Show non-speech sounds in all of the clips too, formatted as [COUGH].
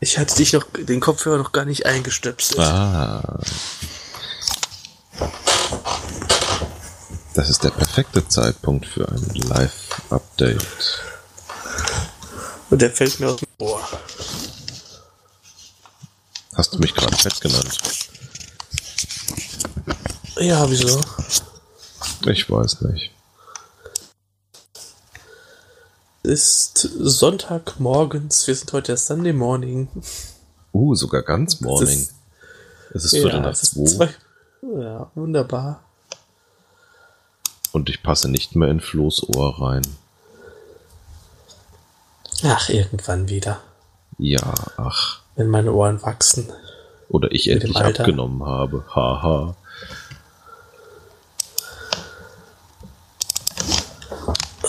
Ich hatte dich noch, den Kopfhörer noch gar nicht eingestöpselt. Ah. Das ist der perfekte Zeitpunkt für ein Live-Update. Und der fällt mir aus dem Ohr. Hast du mich gerade fett genannt? Ja, wieso? Ich weiß nicht. Ist Sonntagmorgens. Wir sind heute erst Sunday Morning. Uh, sogar ganz morning. ist- es ist Viertel nach es ist zwei zwei. Ja, wunderbar. und ich passe nicht mehr in Flo's Ohr rein. Ach, irgendwann wieder. Ja, ach. Wenn meine Ohren wachsen. Oder ich Mit endlich abgenommen habe. Haha.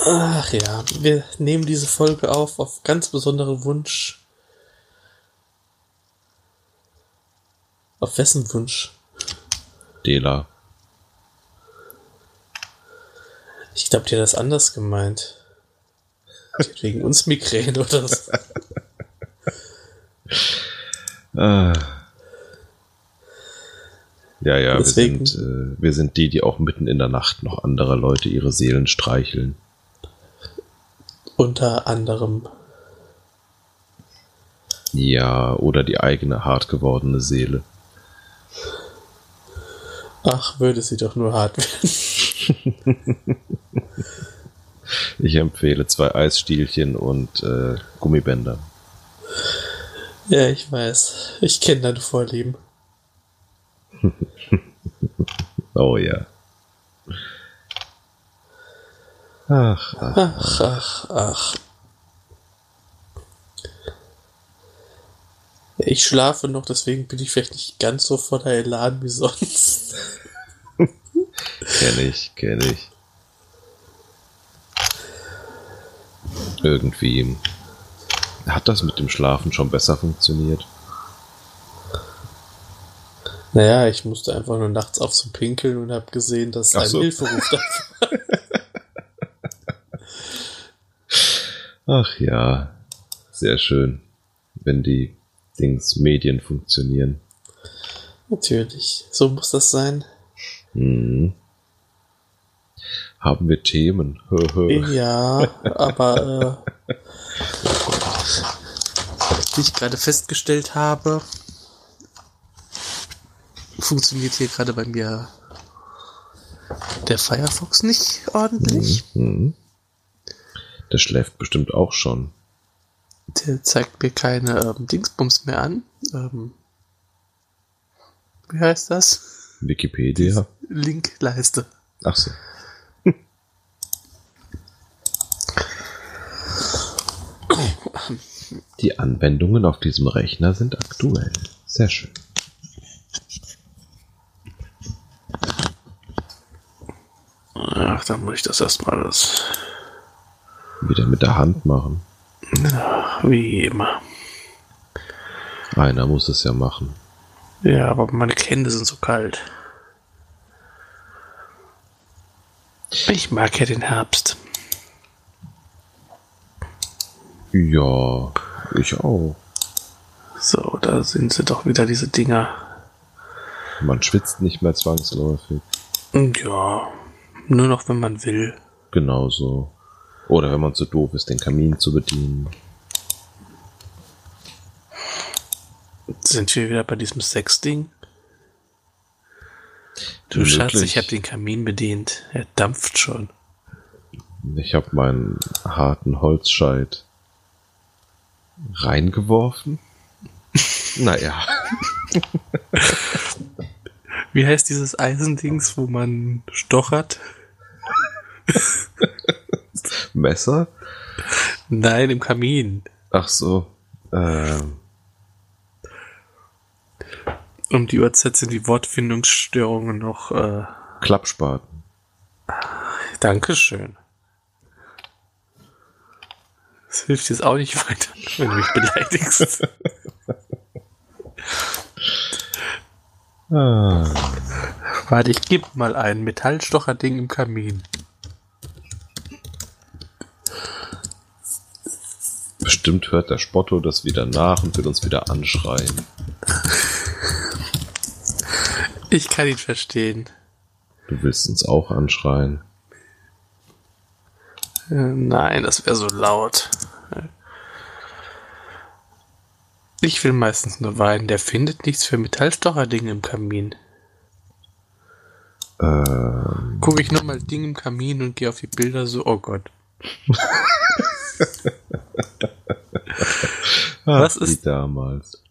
Ach ja, wir nehmen diese Folge auf auf ganz besonderen Wunsch. Auf wessen Wunsch? Dela. Ich glaube, die hat das anders gemeint. Wegen uns Migräne oder so. [LAUGHS] Ah. Ja, ja, Deswegen- wir sind, äh, wir sind die, die auch mitten in der Nacht noch anderer Leute ihre Seelen streicheln. Unter anderem. Ja, oder die eigene hart gewordene Seele. Ach, würde sie doch nur hart werden. [LAUGHS] Ich empfehle zwei Eisstielchen und äh, Gummibänder. Ja, ich weiß. Ich kenne deine Vorlieben. [LAUGHS] Oh ja. Ach, ach. Ach, ach, ach. Ich schlafe noch, deswegen bin ich vielleicht nicht ganz so voller Elan wie sonst. Kenn ich, kenn ich. Irgendwie hat das mit dem Schlafen schon besser funktioniert. Naja, ich musste einfach nur nachts auf zum Pinkeln und habe gesehen, dass Ach ein so. Hilferuf da [LAUGHS] Ach ja, sehr schön, wenn die Dings Medien funktionieren. Natürlich, so muss das sein. Hm. Haben wir Themen? [LAUGHS] Ja, aber äh, wie ich gerade festgestellt habe, funktioniert hier gerade bei mir der Firefox nicht ordentlich. Hm. Der schläft bestimmt auch schon. Der zeigt mir keine ähm, Dingsbums mehr an. Ähm, wie heißt das? Wikipedia. Linkleiste. Ach so. [LAUGHS] Die Anwendungen auf diesem Rechner sind aktuell. Sehr schön. Ach, dann muss ich das erstmal das. Wieder mit der Hand machen. Wie immer. Einer muss es ja machen. Ja, aber meine Hände sind so kalt. Ich mag ja den Herbst. Ja, ich auch. So, da sind sie doch wieder diese Dinger. Man schwitzt nicht mehr zwangsläufig. Ja, nur noch wenn man will. Genauso. Oder wenn man zu doof ist, den Kamin zu bedienen. Sind wir wieder bei diesem Sexding? Du Möglich. Schatz, ich habe den Kamin bedient. Er dampft schon. Ich habe meinen harten Holzscheit reingeworfen. [LAUGHS] naja, Wie heißt dieses Eisendings, wo man stochert? [LAUGHS] Messer. Nein, im Kamin. Ach so. Ähm, Um die Uhrzeit sind die Wortfindungsstörungen noch. Äh, Klappspaten. Dankeschön. Das hilft jetzt auch nicht weiter, wenn du mich beleidigst. Ah, [LAUGHS] Warte, ich geb mal ein Metallstocherding im Kamin. Bestimmt hört der Spotto das wieder nach und will uns wieder anschreien. Ich kann ihn verstehen. Du willst uns auch anschreien. Äh, Nein, das wäre so laut. Ich will meistens nur weinen. Der findet nichts für Metallstocherdinge im Kamin. Ähm, Gucke ich nochmal Ding im Kamin und gehe auf die Bilder so, oh Gott. [LAUGHS] Was ach, ist- wie damals?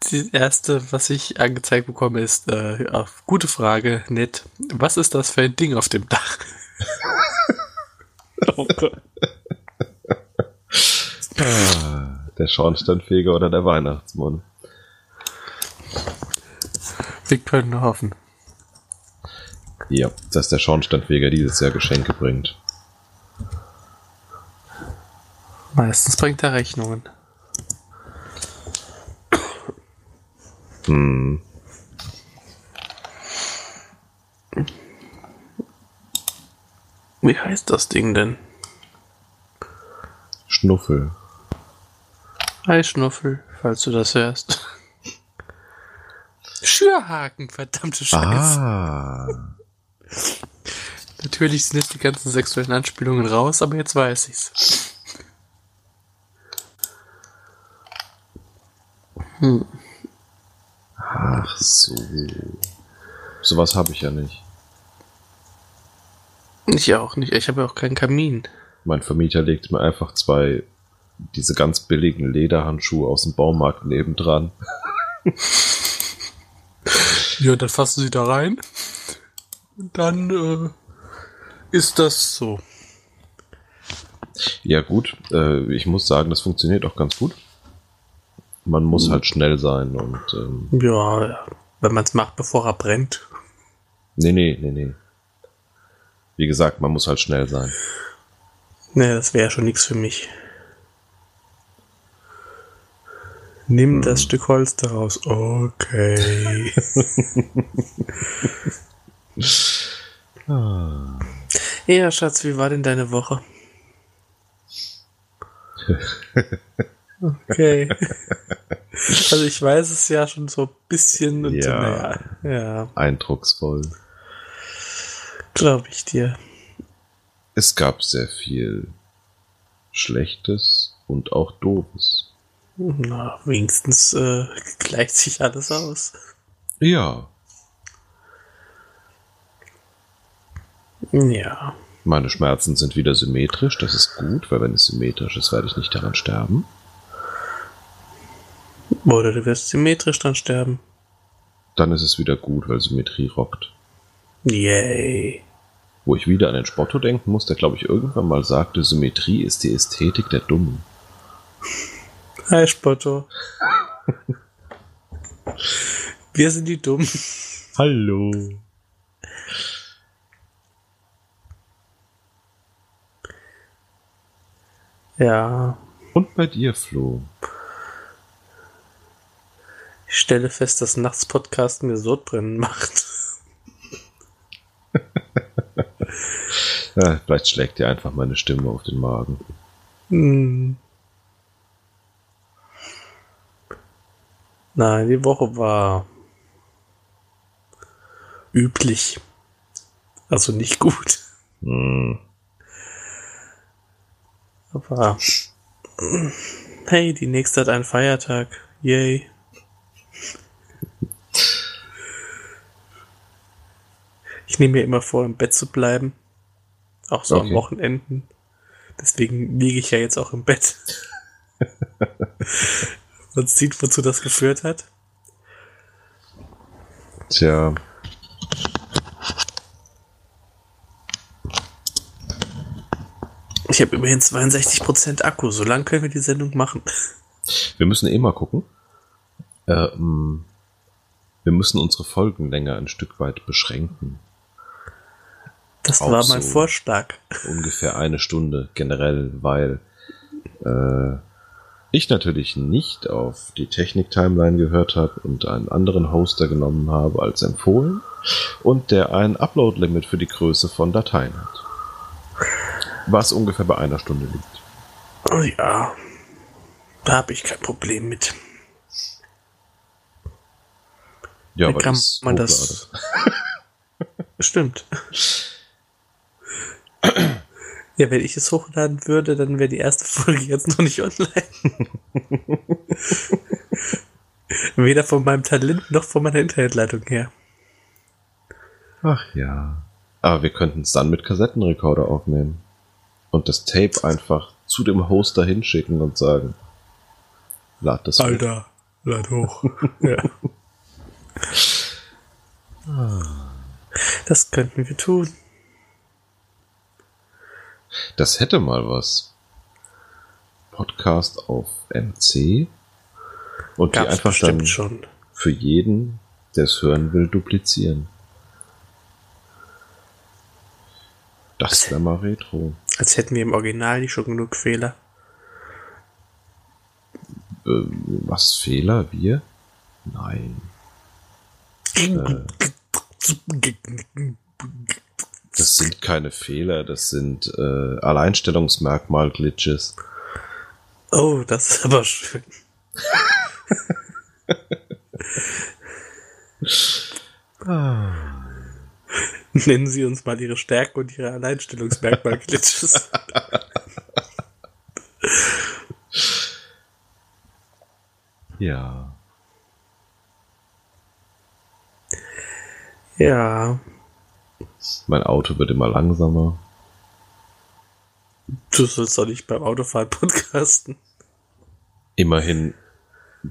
Das erste, was ich angezeigt bekomme, ist, äh, auf gute Frage, nett. Was ist das für ein Ding auf dem Dach? [LAUGHS] oh. Ah, der Schornsteinfeger oder der Weihnachtsmann? Wir können nur hoffen. Ja, dass der Schornsteinfeger dieses Jahr Geschenke bringt. Meistens bringt er Rechnungen. Hm. Wie heißt das Ding denn? Schnuffel. Hi Schnuffel, falls du das hörst. Schürhaken, verdammte Scheiße. Ah. Natürlich sind jetzt die ganzen sexuellen Anspielungen raus, aber jetzt weiß ich's. Ach so. Sowas habe ich ja nicht. Ich auch nicht. Ich habe ja auch keinen Kamin. Mein Vermieter legt mir einfach zwei diese ganz billigen Lederhandschuhe aus dem Baumarkt nebendran. Ja, dann fassen sie da rein. Und dann äh, ist das so. Ja gut, äh, ich muss sagen, das funktioniert auch ganz gut. Man muss halt schnell sein und ähm, Ja, wenn man es macht, bevor er brennt. nee, nee, nee, nee. Wie gesagt, man muss halt schnell sein. Nee, das wäre schon nichts für mich. Nimm das Stück Holz daraus. Okay. [LAUGHS] ja, Schatz, wie war denn deine Woche? [LAUGHS] Okay. Also ich weiß es ja schon so ein bisschen und Ja. ja, Eindrucksvoll. glaube ich dir. Es gab sehr viel Schlechtes und auch Doofes. Na, wenigstens äh, gleicht sich alles aus. Ja, Ja. meine Schmerzen sind wieder symmetrisch, das ist gut, weil wenn es symmetrisch ist, werde ich nicht daran sterben. Oder du wirst symmetrisch dran sterben. Dann ist es wieder gut, weil Symmetrie rockt. Yay. Wo ich wieder an den Spotto denken muss, der glaube ich irgendwann mal sagte, Symmetrie ist die Ästhetik der Dummen. Hi, Spotto. Wir sind die Dummen. Hallo. Ja. Und bei dir, Flo? Ich stelle fest, dass nachts Podcast mir Sodbrennen macht. [LAUGHS] Ja, vielleicht schlägt dir einfach meine Stimme auf den Magen. Hm. Nein, die Woche war üblich. Also nicht gut. Hm. Aber hey, die nächste hat einen Feiertag. Yay. Ich nehme mir immer vor, im Bett zu bleiben. Auch so am Okay. Wochenenden. Deswegen liege ich ja jetzt auch im Bett. [LAUGHS] Man sieht, wozu das geführt hat. Tja. Ich habe immerhin 62% Akku. So lange können wir die Sendung machen. Wir müssen eh mal gucken. Ähm, wir müssen unsere Folgenlänge ein Stück weit beschränken. Das war mein so. Vorschlag. [LAUGHS] Ungefähr eine Stunde generell, weil äh, ich natürlich nicht auf die Technik-Timeline gehört habe und einen anderen Hoster genommen habe als empfohlen und der ein Upload-Limit für die Größe von Dateien hat. Was ungefähr bei einer Stunde liegt. Oh ja. Da habe ich kein Problem mit. Ja, Dann aber kann das man das. [LAUGHS] Stimmt. [LAUGHS] Ja, wenn ich es hochladen würde, dann wäre die erste Folge jetzt noch nicht online. [LAUGHS] Weder von meinem Talent noch von meiner Internetleitung her. Ach ja. Aber wir könnten es dann mit Kassettenrekorder aufnehmen. Und das Tape einfach zu dem Hoster hinschicken und sagen, lad das hoch. Alter, lad hoch. [LAUGHS] ja. Das könnten wir tun. Das hätte mal was. Podcast auf MC. Und die Gab's einfach bestimmt dann schon. für jeden, der es hören will, duplizieren. Das wäre mal Retro. Als hätten wir im Original nicht schon genug Fehler. Ähm, was Fehler? Wir? Nein. Äh, das sind keine Fehler, das sind äh, Alleinstellungsmerkmal-Glitches. Oh, das ist aber schön. [LAUGHS] Nennen Sie uns mal Ihre Stärken und Ihre Alleinstellungsmerkmal-Glitches. [LAUGHS] Ja. ja, Mein Auto wird immer langsamer. du sollst doch nicht beim Autofahren podcasten. Immerhin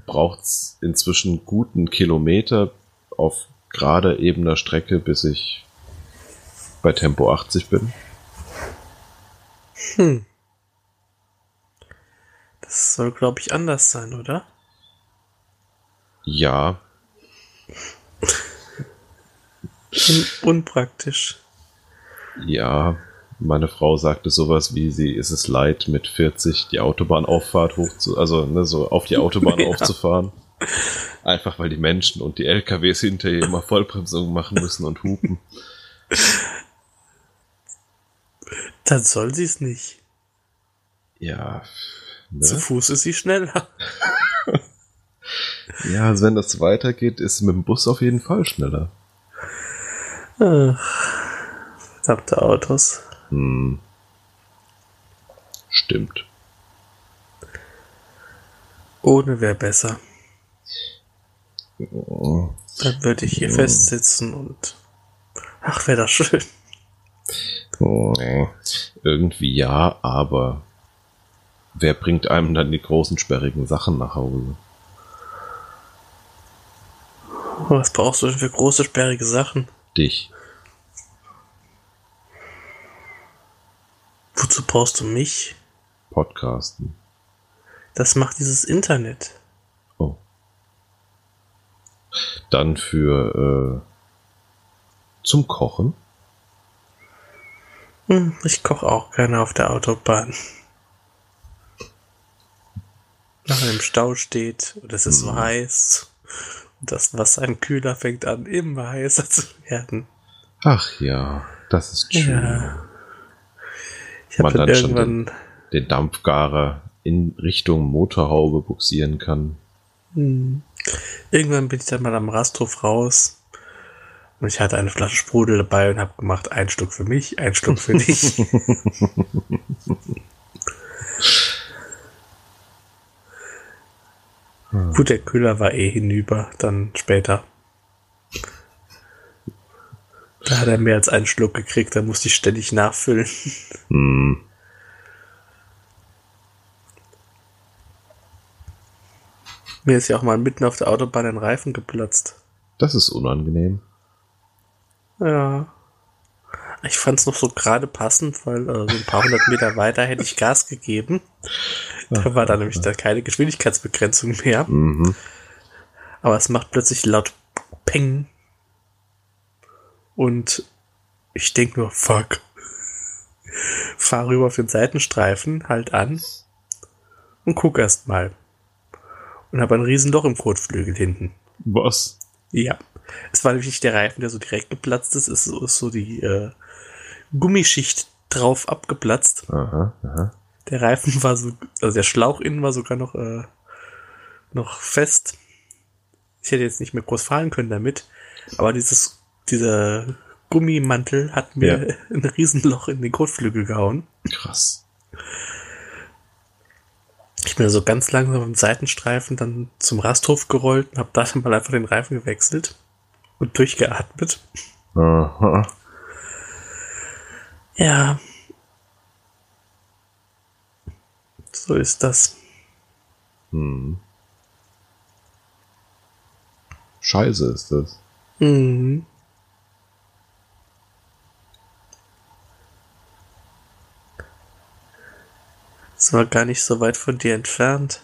braucht's inzwischen guten Kilometer auf gerade ebener Strecke, bis ich bei Tempo 80 bin. Hm. Das soll, glaube ich, anders sein, oder? Ja, unpraktisch. ja. Meine Frau sagte sowas wie, sie ist es leid, mit 40 die Autobahnauffahrt hoch zu, also ne, so auf die Autobahn [LAUGHS] Ja. aufzufahren. Einfach weil die Menschen und die LKWs hinter ihr immer Vollbremsung machen müssen und hupen. Dann soll sie es nicht. Ja. Zu Ne? Fuß ist sie schneller. [LAUGHS] Ja, also wenn das weitergeht, ist mit dem Bus auf jeden Fall schneller. Ach, verdammte Autos. Hm. Stimmt. Ohne wäre besser. Oh. Dann würde ich hier Ja. festsitzen und. Ach, wäre das schön. Nee. Irgendwie ja, aber wer bringt einem dann die großen sperrigen Sachen nach Hause? Was brauchst du denn für große, sperrige Sachen? Dich. Wozu brauchst du mich? Podcasten. Das macht dieses Internet. Oh. Dann für äh, zum Kochen. Hm, ich koche auch gerne auf der Autobahn. Nach einem Stau steht und es ist so Hm. heiß. Das Wasser im Kühler fängt an, immer heißer zu werden. Ach ja, das ist schön. Ja. Ich habe dann dann schon irgendwann. Den Dampfgarer in Richtung Motorhaube buxieren kann. Hm. Irgendwann bin ich dann mal am Rasthof raus. Und ich hatte eine Flasche Sprudel dabei und habe gemacht, ein Stück für mich, ein Stück für dich. [LAUGHS] [LAUGHS] Gut, der Kühler war eh hinüber, dann später. Da hat er mehr als einen Schluck gekriegt, da musste ich ständig nachfüllen. Hm. Mir ist ja auch mal mitten auf der Autobahn ein Reifen geplatzt. Das ist unangenehm. Ja. Ich fand es noch so gerade passend, weil äh, so ein paar hundert Meter weiter hätte ich Gas gegeben. Da war dann nämlich da keine Geschwindigkeitsbegrenzung mehr. Mhm. Aber es macht plötzlich laut Peng. Und ich denk nur, fuck. Fahr rüber auf den Seitenstreifen, halt an und guck erst mal. Und habe ein Riesenloch im Kotflügel hinten. Was? Ja. Es war nämlich nicht der Reifen, der so direkt geplatzt ist, es ist so die äh, Gummischicht drauf abgeplatzt. Aha, aha. Der Reifen war so, also der Schlauch innen war sogar noch, äh, noch fest. Ich hätte jetzt nicht mehr groß fahren können damit, aber dieses, dieser Gummimantel hat mir Ja. [LAUGHS] ein Riesenloch in den Kotflügel gehauen. Krass. Ich bin so ganz langsam am Seitenstreifen dann zum Rasthof gerollt und habe da dann mal einfach den Reifen gewechselt und durchgeatmet. Aha. Ja. So ist das. Hm. Scheiße ist das. Mhm. Das war gar nicht so weit von dir entfernt.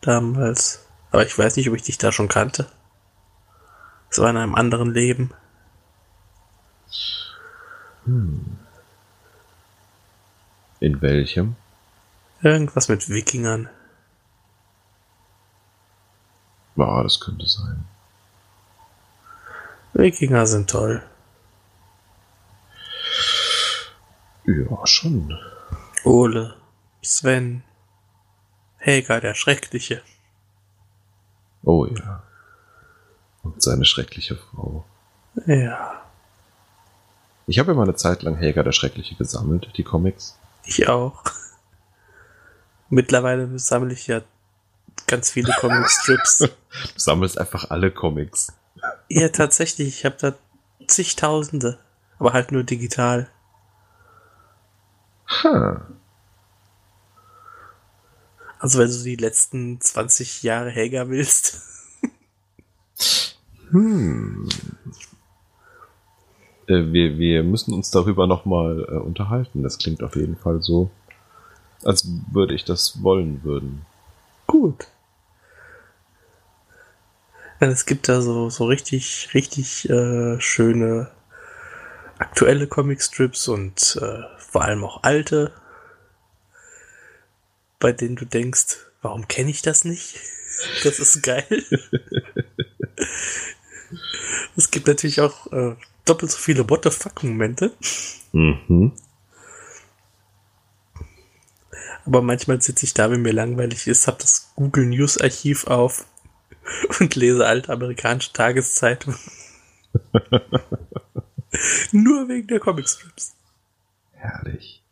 Damals. Aber ich weiß nicht, ob ich dich da schon kannte. Es war in einem anderen Leben. In welchem? Irgendwas mit Wikingern. Ja, das könnte sein. Wikinger sind toll. Ja, schon. Ole, Sven, Helga der Schreckliche. Oh ja. Und seine schreckliche Frau. Ja, Ich habe ja mal eine Zeit lang Helga der Schreckliche gesammelt, die Comics. Ich auch. Mittlerweile sammle ich ja ganz viele Comic-Strips. Du sammelst einfach alle Comics. ja, tatsächlich, ich habe da zigtausende, aber halt nur digital. Ha. Also wenn du die letzten 20 Jahre Helga willst. Hm. Äh, wir, wir müssen uns darüber nochmal äh, unterhalten. Das klingt auf jeden Fall so, als würde ich das wollen würden. Gut. Es gibt da so, so richtig, richtig äh, schöne aktuelle Comicstrips und äh, vor allem auch alte, bei denen du denkst, warum kenne ich das nicht? Das ist geil. [LAUGHS] es gibt natürlich auch äh, doppelt so viele What the fuck Momente, Mhm. aber manchmal sitze ich da, wenn mir langweilig ist, hab das Google News Archiv auf [LAUGHS] und lese alte amerikanische Tageszeitungen. [LAUGHS] Nur wegen der Comicstrips. Herrlich.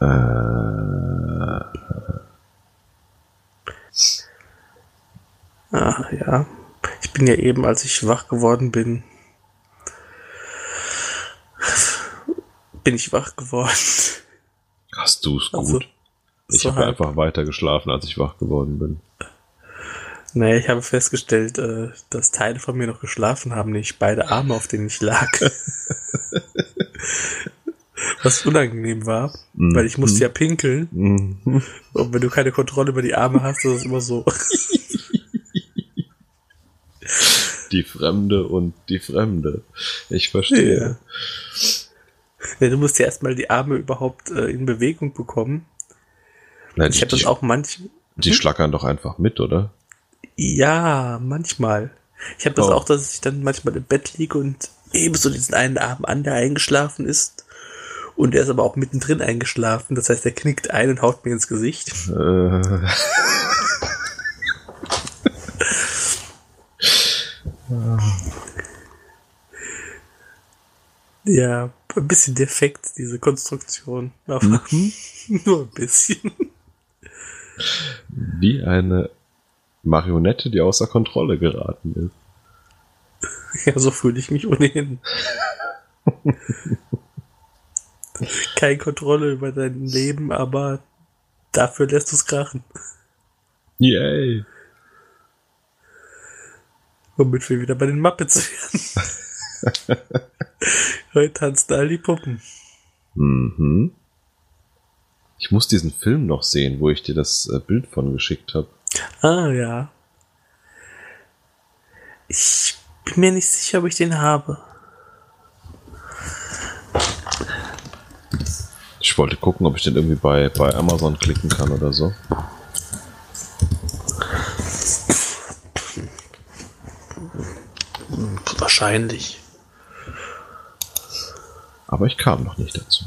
Äh, Ah, ja. Ich bin ja eben, als ich wach geworden bin, bin ich wach geworden. hast du's gut? Also, ich so habe halb. einfach weiter geschlafen, als ich wach geworden bin. Naja, ich habe festgestellt, äh, dass Teile von mir noch geschlafen haben, nicht beide Arme, auf denen ich lag. [LAUGHS] Was unangenehm war, Mhm. weil ich musste ja pinkeln. Mhm. Und wenn du keine Kontrolle über die Arme hast, ist es immer so. [LAUGHS] Die Fremde und die Fremde. Ich verstehe. Ja, du musst ja erstmal die Arme überhaupt äh, in Bewegung bekommen. Nein, Ich habe das auch manch, die schlackern doch einfach mit, oder? ja, manchmal. Ich habe das Oh. auch, dass ich dann manchmal im Bett liege und ebenso diesen einen Arm an, der eingeschlafen ist. Und der ist aber auch mittendrin eingeschlafen. Das heißt, er knickt ein und haut mir ins Gesicht. Äh, [LAUGHS] Ja, ein bisschen defekt, diese Konstruktion. Aber [LAUGHS] nur ein bisschen. wie eine Marionette, die außer Kontrolle geraten ist. Ja, so fühle ich mich ohnehin. Keine Kontrolle über dein Leben, aber dafür lässt du es krachen. Yay! Womit wir wieder bei den Muppets werden. [LAUGHS] Heute tanzen all die Puppen. Mhm. Ich muss diesen Film noch sehen, wo ich dir das äh, Bild von geschickt habe. Ah, ja. Ich bin mir nicht sicher, ob ich den habe. Ich wollte gucken, ob ich den irgendwie bei, bei Amazon klicken kann oder so. Wahrscheinlich. aber ich kam noch nicht dazu.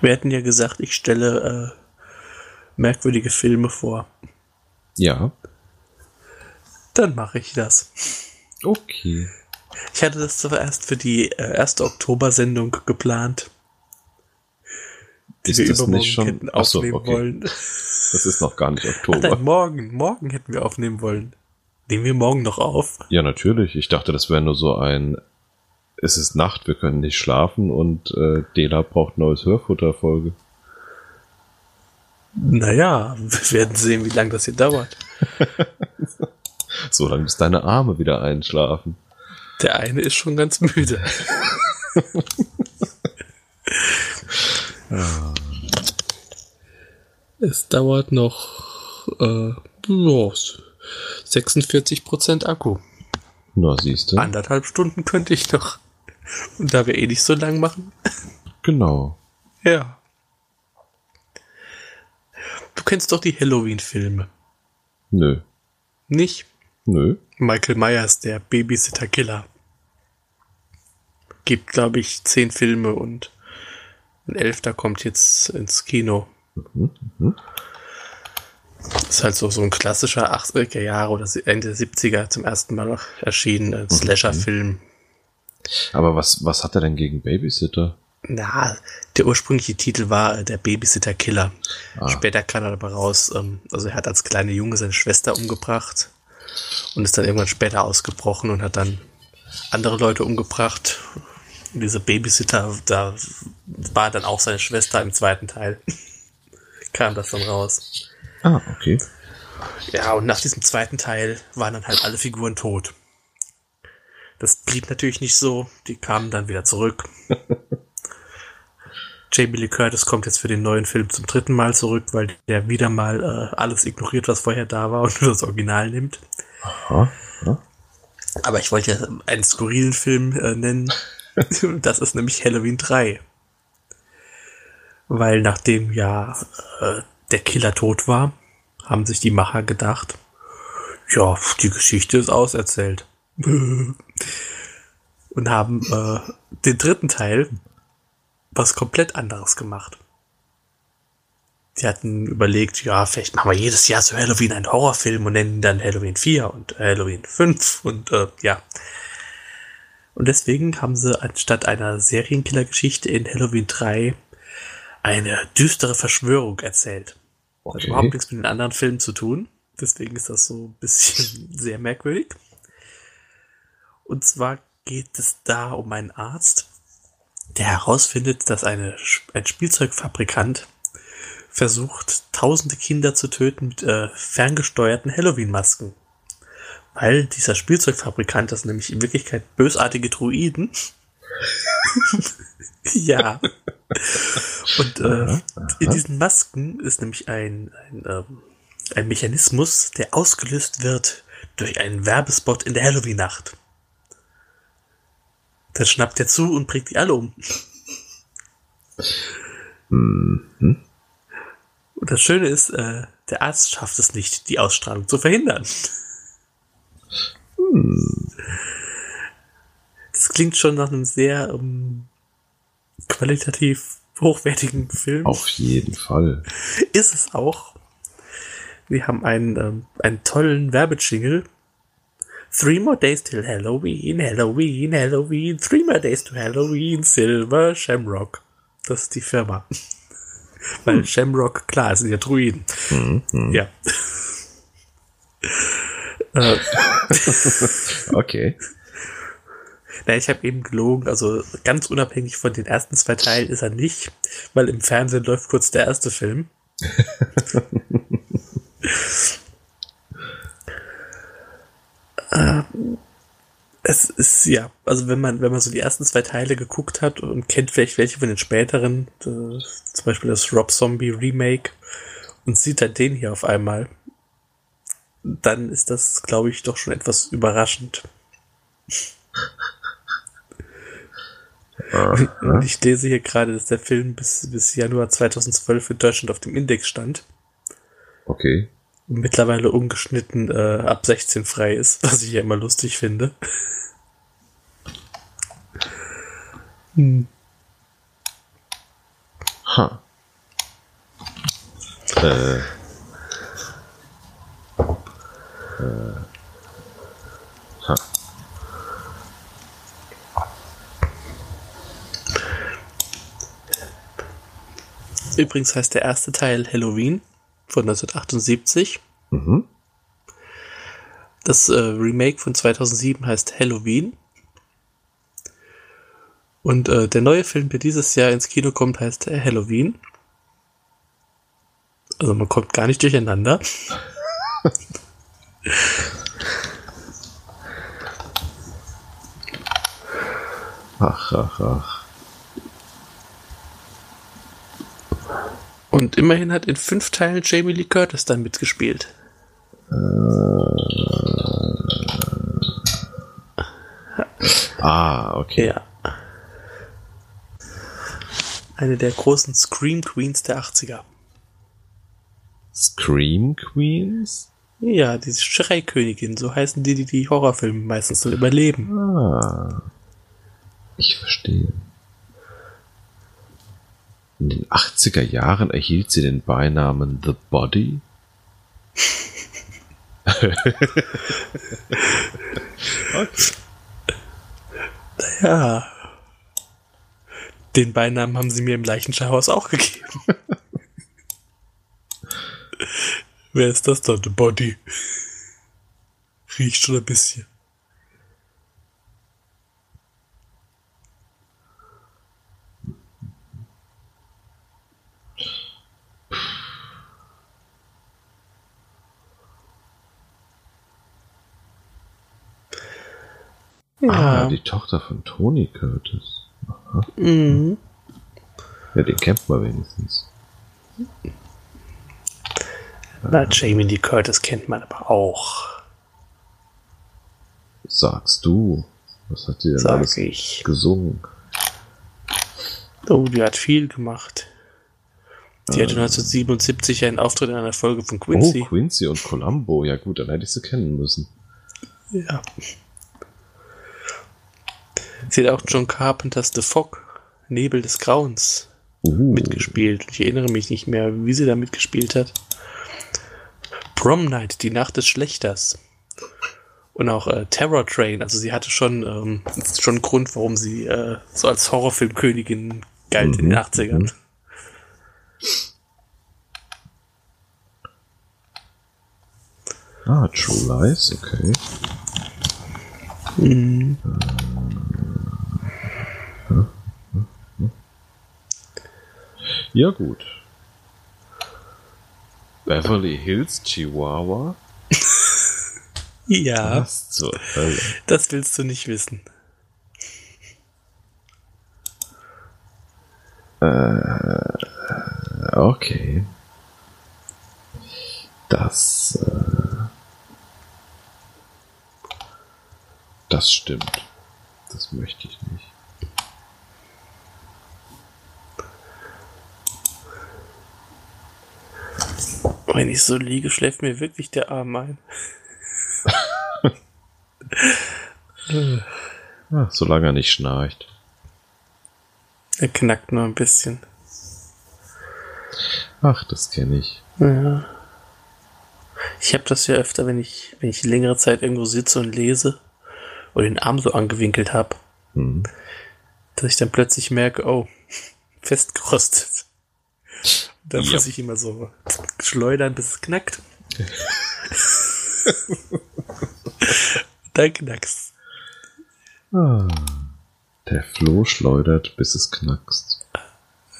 Wir hatten ja gesagt, ich stelle äh, merkwürdige Filme vor. Ja. Dann mache ich das. Okay. Ich hatte das zuerst für die äh, erste Oktober-Sendung geplant. Die Ist wir das nicht schon- hätten Ach so, aufnehmen okay. wollen. Das ist noch gar nicht [LAUGHS] Ach Oktober. nein, morgen. Morgen hätten wir aufnehmen wollen. Nehmen wir morgen noch auf? Ja, natürlich. Ich dachte, das wäre nur so ein. Es ist Nacht, wir können nicht schlafen und äh, Dela braucht neues Hörfutterfolge. Naja, wir werden sehen, wie lange das hier dauert. [LAUGHS] So lange bis deine Arme wieder einschlafen. Der eine ist schon ganz müde. [LAUGHS] Es dauert noch äh, ja, 46% Akku. Na, siehst du. Anderthalb Stunden könnte ich noch. Und da wir eh nicht so lang machen. Genau. Ja. Du kennst doch die Halloween-Filme. Nö. Nicht? Nö. Michael Myers, der Babysitter-Killer. Gibt, glaube ich, zehn Filme und ein elfter kommt jetzt ins Kino. Ist halt so, so ein klassischer 80er Jahre oder Ende 70er zum ersten Mal noch erschienen, ein Slasher-Film. Aber was, was hat er denn gegen Babysitter? Na, der ursprüngliche Titel war äh, der Babysitter-Killer. Ah. Später kam er aber raus, ähm, also er hat als kleiner Junge seine Schwester umgebracht und ist dann irgendwann später ausgebrochen und hat dann andere Leute umgebracht. Und diese Babysitter, da war dann auch seine Schwester im zweiten Teil. [LAUGHS] kam das dann raus. Ah, okay. Ja, und nach diesem zweiten Teil waren dann halt alle Figuren tot. Das blieb natürlich nicht so. Die kamen dann wieder zurück. [LAUGHS] Jamie Lee Curtis kommt jetzt für den neuen Film zum dritten Mal zurück, weil der wieder mal äh, alles ignoriert, was vorher da war und nur [LAUGHS] das Original nimmt. Aha. Aber ich wollte ja einen skurrilen Film äh, nennen. [LAUGHS] das ist nämlich Halloween 3. Weil nachdem ja äh, der Killer tot war, haben sich die Macher gedacht, ja, die Geschichte ist auserzählt. [LAUGHS] Und haben äh, den dritten Teil was komplett anderes gemacht. Die hatten überlegt, ja, vielleicht machen wir jedes Jahr zu Halloween einen Horrorfilm und nennen dann Halloween 4 und Halloween 5 und äh, ja. Und deswegen haben sie anstatt einer Serienkiller-Geschichte in Halloween 3 eine düstere Verschwörung erzählt. Hat Okay. überhaupt nichts mit den anderen Filmen zu tun. Deswegen ist das so ein bisschen [LAUGHS] sehr merkwürdig. Und zwar geht es da um einen Arzt, der herausfindet, dass eine, ein Spielzeugfabrikant versucht, tausende Kinder zu töten mit äh, ferngesteuerten Halloween-Masken. Weil dieser Spielzeugfabrikant, das sind nämlich in Wirklichkeit bösartige Druiden. [LAUGHS] ja. Und äh, in diesen Masken ist nämlich ein, ein, ähm, ein Mechanismus, der ausgelöst wird durch einen Werbespot in der Halloween-Nacht. Dann schnappt er zu und bringt die alle um. Mhm. Und das Schöne ist, äh, der Arzt schafft es nicht, die Ausstrahlung zu verhindern. Das klingt schon nach einem sehr ähm, qualitativ hochwertigen Film. Auf jeden Fall. Ist es auch. Wir haben einen, ähm, einen tollen Werbejingle. Three more days till Halloween, Halloween, Halloween, three more days to Halloween, Silver Shamrock. Das ist die Firma. [LAUGHS] Weil Shamrock, klar, es sind ja Druiden. Ja. [LAUGHS] äh, [LAUGHS] Okay. na, ich habe eben gelogen, also ganz unabhängig von den ersten zwei Teilen ist er nicht, weil im Fernsehen läuft kurz der erste Film. [LAUGHS] Äh, es ist ja, also wenn man, wenn man so die ersten zwei Teile geguckt hat und kennt vielleicht welche von den späteren, äh, zum Beispiel das Rob Zombie Remake und sieht dann den hier auf einmal, dann ist das, glaube ich, doch schon etwas überraschend. Und ich lese hier gerade, dass der Film bis, bis Januar 2012 in Deutschland auf dem Index stand. Okay. und mittlerweile ungeschnitten äh, ab 16 frei ist, [LAUGHS] was ich ja immer lustig finde. hm. Ha. Äh. Äh. Ha. Übrigens heißt der erste Teil Halloween von 1978. Mhm. Das äh, Remake von 2007 heißt Halloween. Und äh, der neue Film, der dieses Jahr ins Kino kommt, heißt äh, Halloween. Also man kommt gar nicht durcheinander. [LAUGHS] Ach, ach, ach. Und immerhin hat in fünf Teilen Jamie Lee Curtis dann mitgespielt. Ah, okay. Ja. Eine der großen Scream Queens der 80er. Scream Queens? Ja, diese Schreikönigin, so heißen die, die die Horrorfilme meistens so überleben. Ah. Ich verstehe. In den 80er Jahren erhielt sie den Beinamen The Body. okay. [LAUGHS] Ja. Den Beinamen haben sie mir im Leichenschauhaus auch gegeben. Wer ist das da? The Body. Riecht schon ein bisschen. Ah, die Tochter von Tony Curtis. Aha. Mhm. Ja, den kennt man wenigstens. Na, Jamie Lee Curtis kennt man aber auch. Sagst du. Was hat die denn Sag alles ich. gesungen? Oh, die hat viel gemacht. Die hatte 1977 einen Auftritt in einer Folge von Quincy. Oh, Quincy und Columbo. Ja gut, dann hätte ich sie kennen müssen. Ja. Sie hat auch John Carpenters The Fog, Nebel des Grauens, Uh, mitgespielt. Ich erinnere mich nicht mehr, wie sie da mitgespielt hat. Prom Night, die Nacht des Schlechters. Und auch äh, Terror Train. Also sie hatte schon, ähm, schon einen Grund, warum sie äh, so als Horrorfilmkönigin galt in den Mhm, 80ern. mhm. Ah, True Lies, okay. Mhm. Ja, gut. Beverly Hills Chihuahua? Ja, Was zur Hölle? das willst du nicht wissen. Okay. Das. Äh, das stimmt. Das möchte ich nicht. Wenn ich so liege, schläft mir wirklich der Arm ein. [LAUGHS] Ah, solange er nicht schnarcht. Er knackt nur ein bisschen. Ach, das kenne ich. Ja. Ich habe das ja öfter, wenn ich, wenn ich längere Zeit irgendwo sitze und lese und den Arm so angewinkelt habe, Hm. dass ich dann plötzlich merke, oh, [LAUGHS] festgerostet. Dann Ja. muss ich immer so schleudern, bis es knackt. [LAUGHS] dann knackst. Ah, der Floh schleudert, bis es knackst.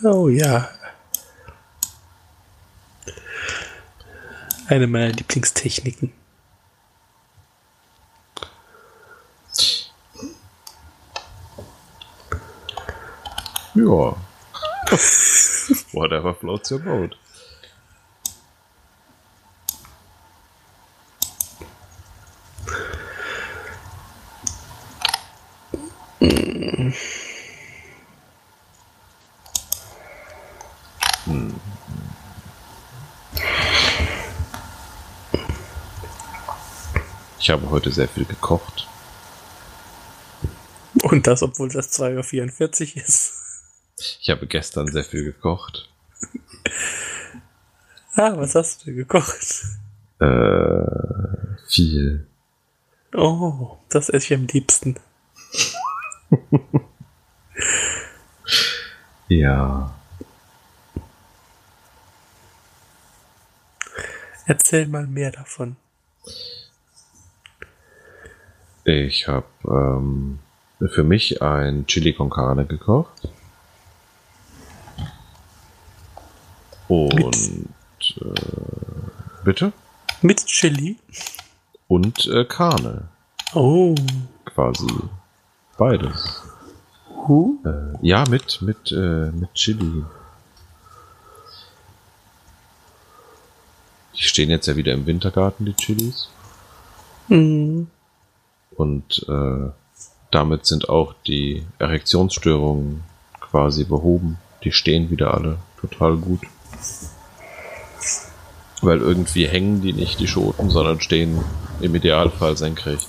Oh ja. Eine meiner Lieblingstechniken. Ja. [LAUGHS] Whatever floats your boat. Ich habe heute sehr viel gekocht. Und das, obwohl das 2.44 Uhr ist. Ich habe gestern sehr viel gekocht. Ah, was hast du denn gekocht? Äh, viel. Oh, das esse ich am liebsten. Ja. Erzähl mal mehr davon. Ich habe ähm, für mich ein Chili con Carne gekocht. Und äh, bitte? Mit Chili? Und äh, Karne. Oh. Quasi. Beides. Huh? Äh, ja, mit, mit, äh, mit Chili. Die stehen jetzt ja wieder im Wintergarten, die Chilis. Hm. Und äh, damit sind auch die Erektionsstörungen quasi behoben. Die stehen wieder alle total gut. Weil irgendwie hängen die nicht, die Schoten, sondern stehen im Idealfall senkrecht.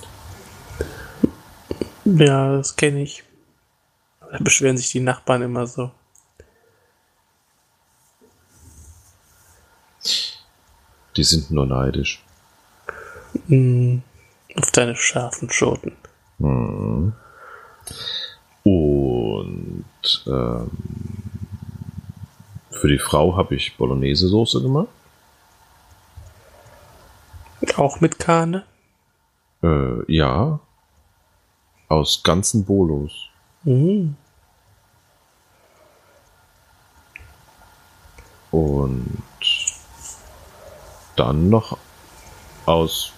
Ja, das kenne ich. Da beschweren sich die Nachbarn immer so. Die sind nur neidisch. Hm. Auf deine scharfen Schoten. Mhm. Und ähm, für die Frau habe ich Bolognese-Soße gemacht. Auch mit Karne? Äh, ja. Aus ganzen Bolos. Hm. Und dann noch aus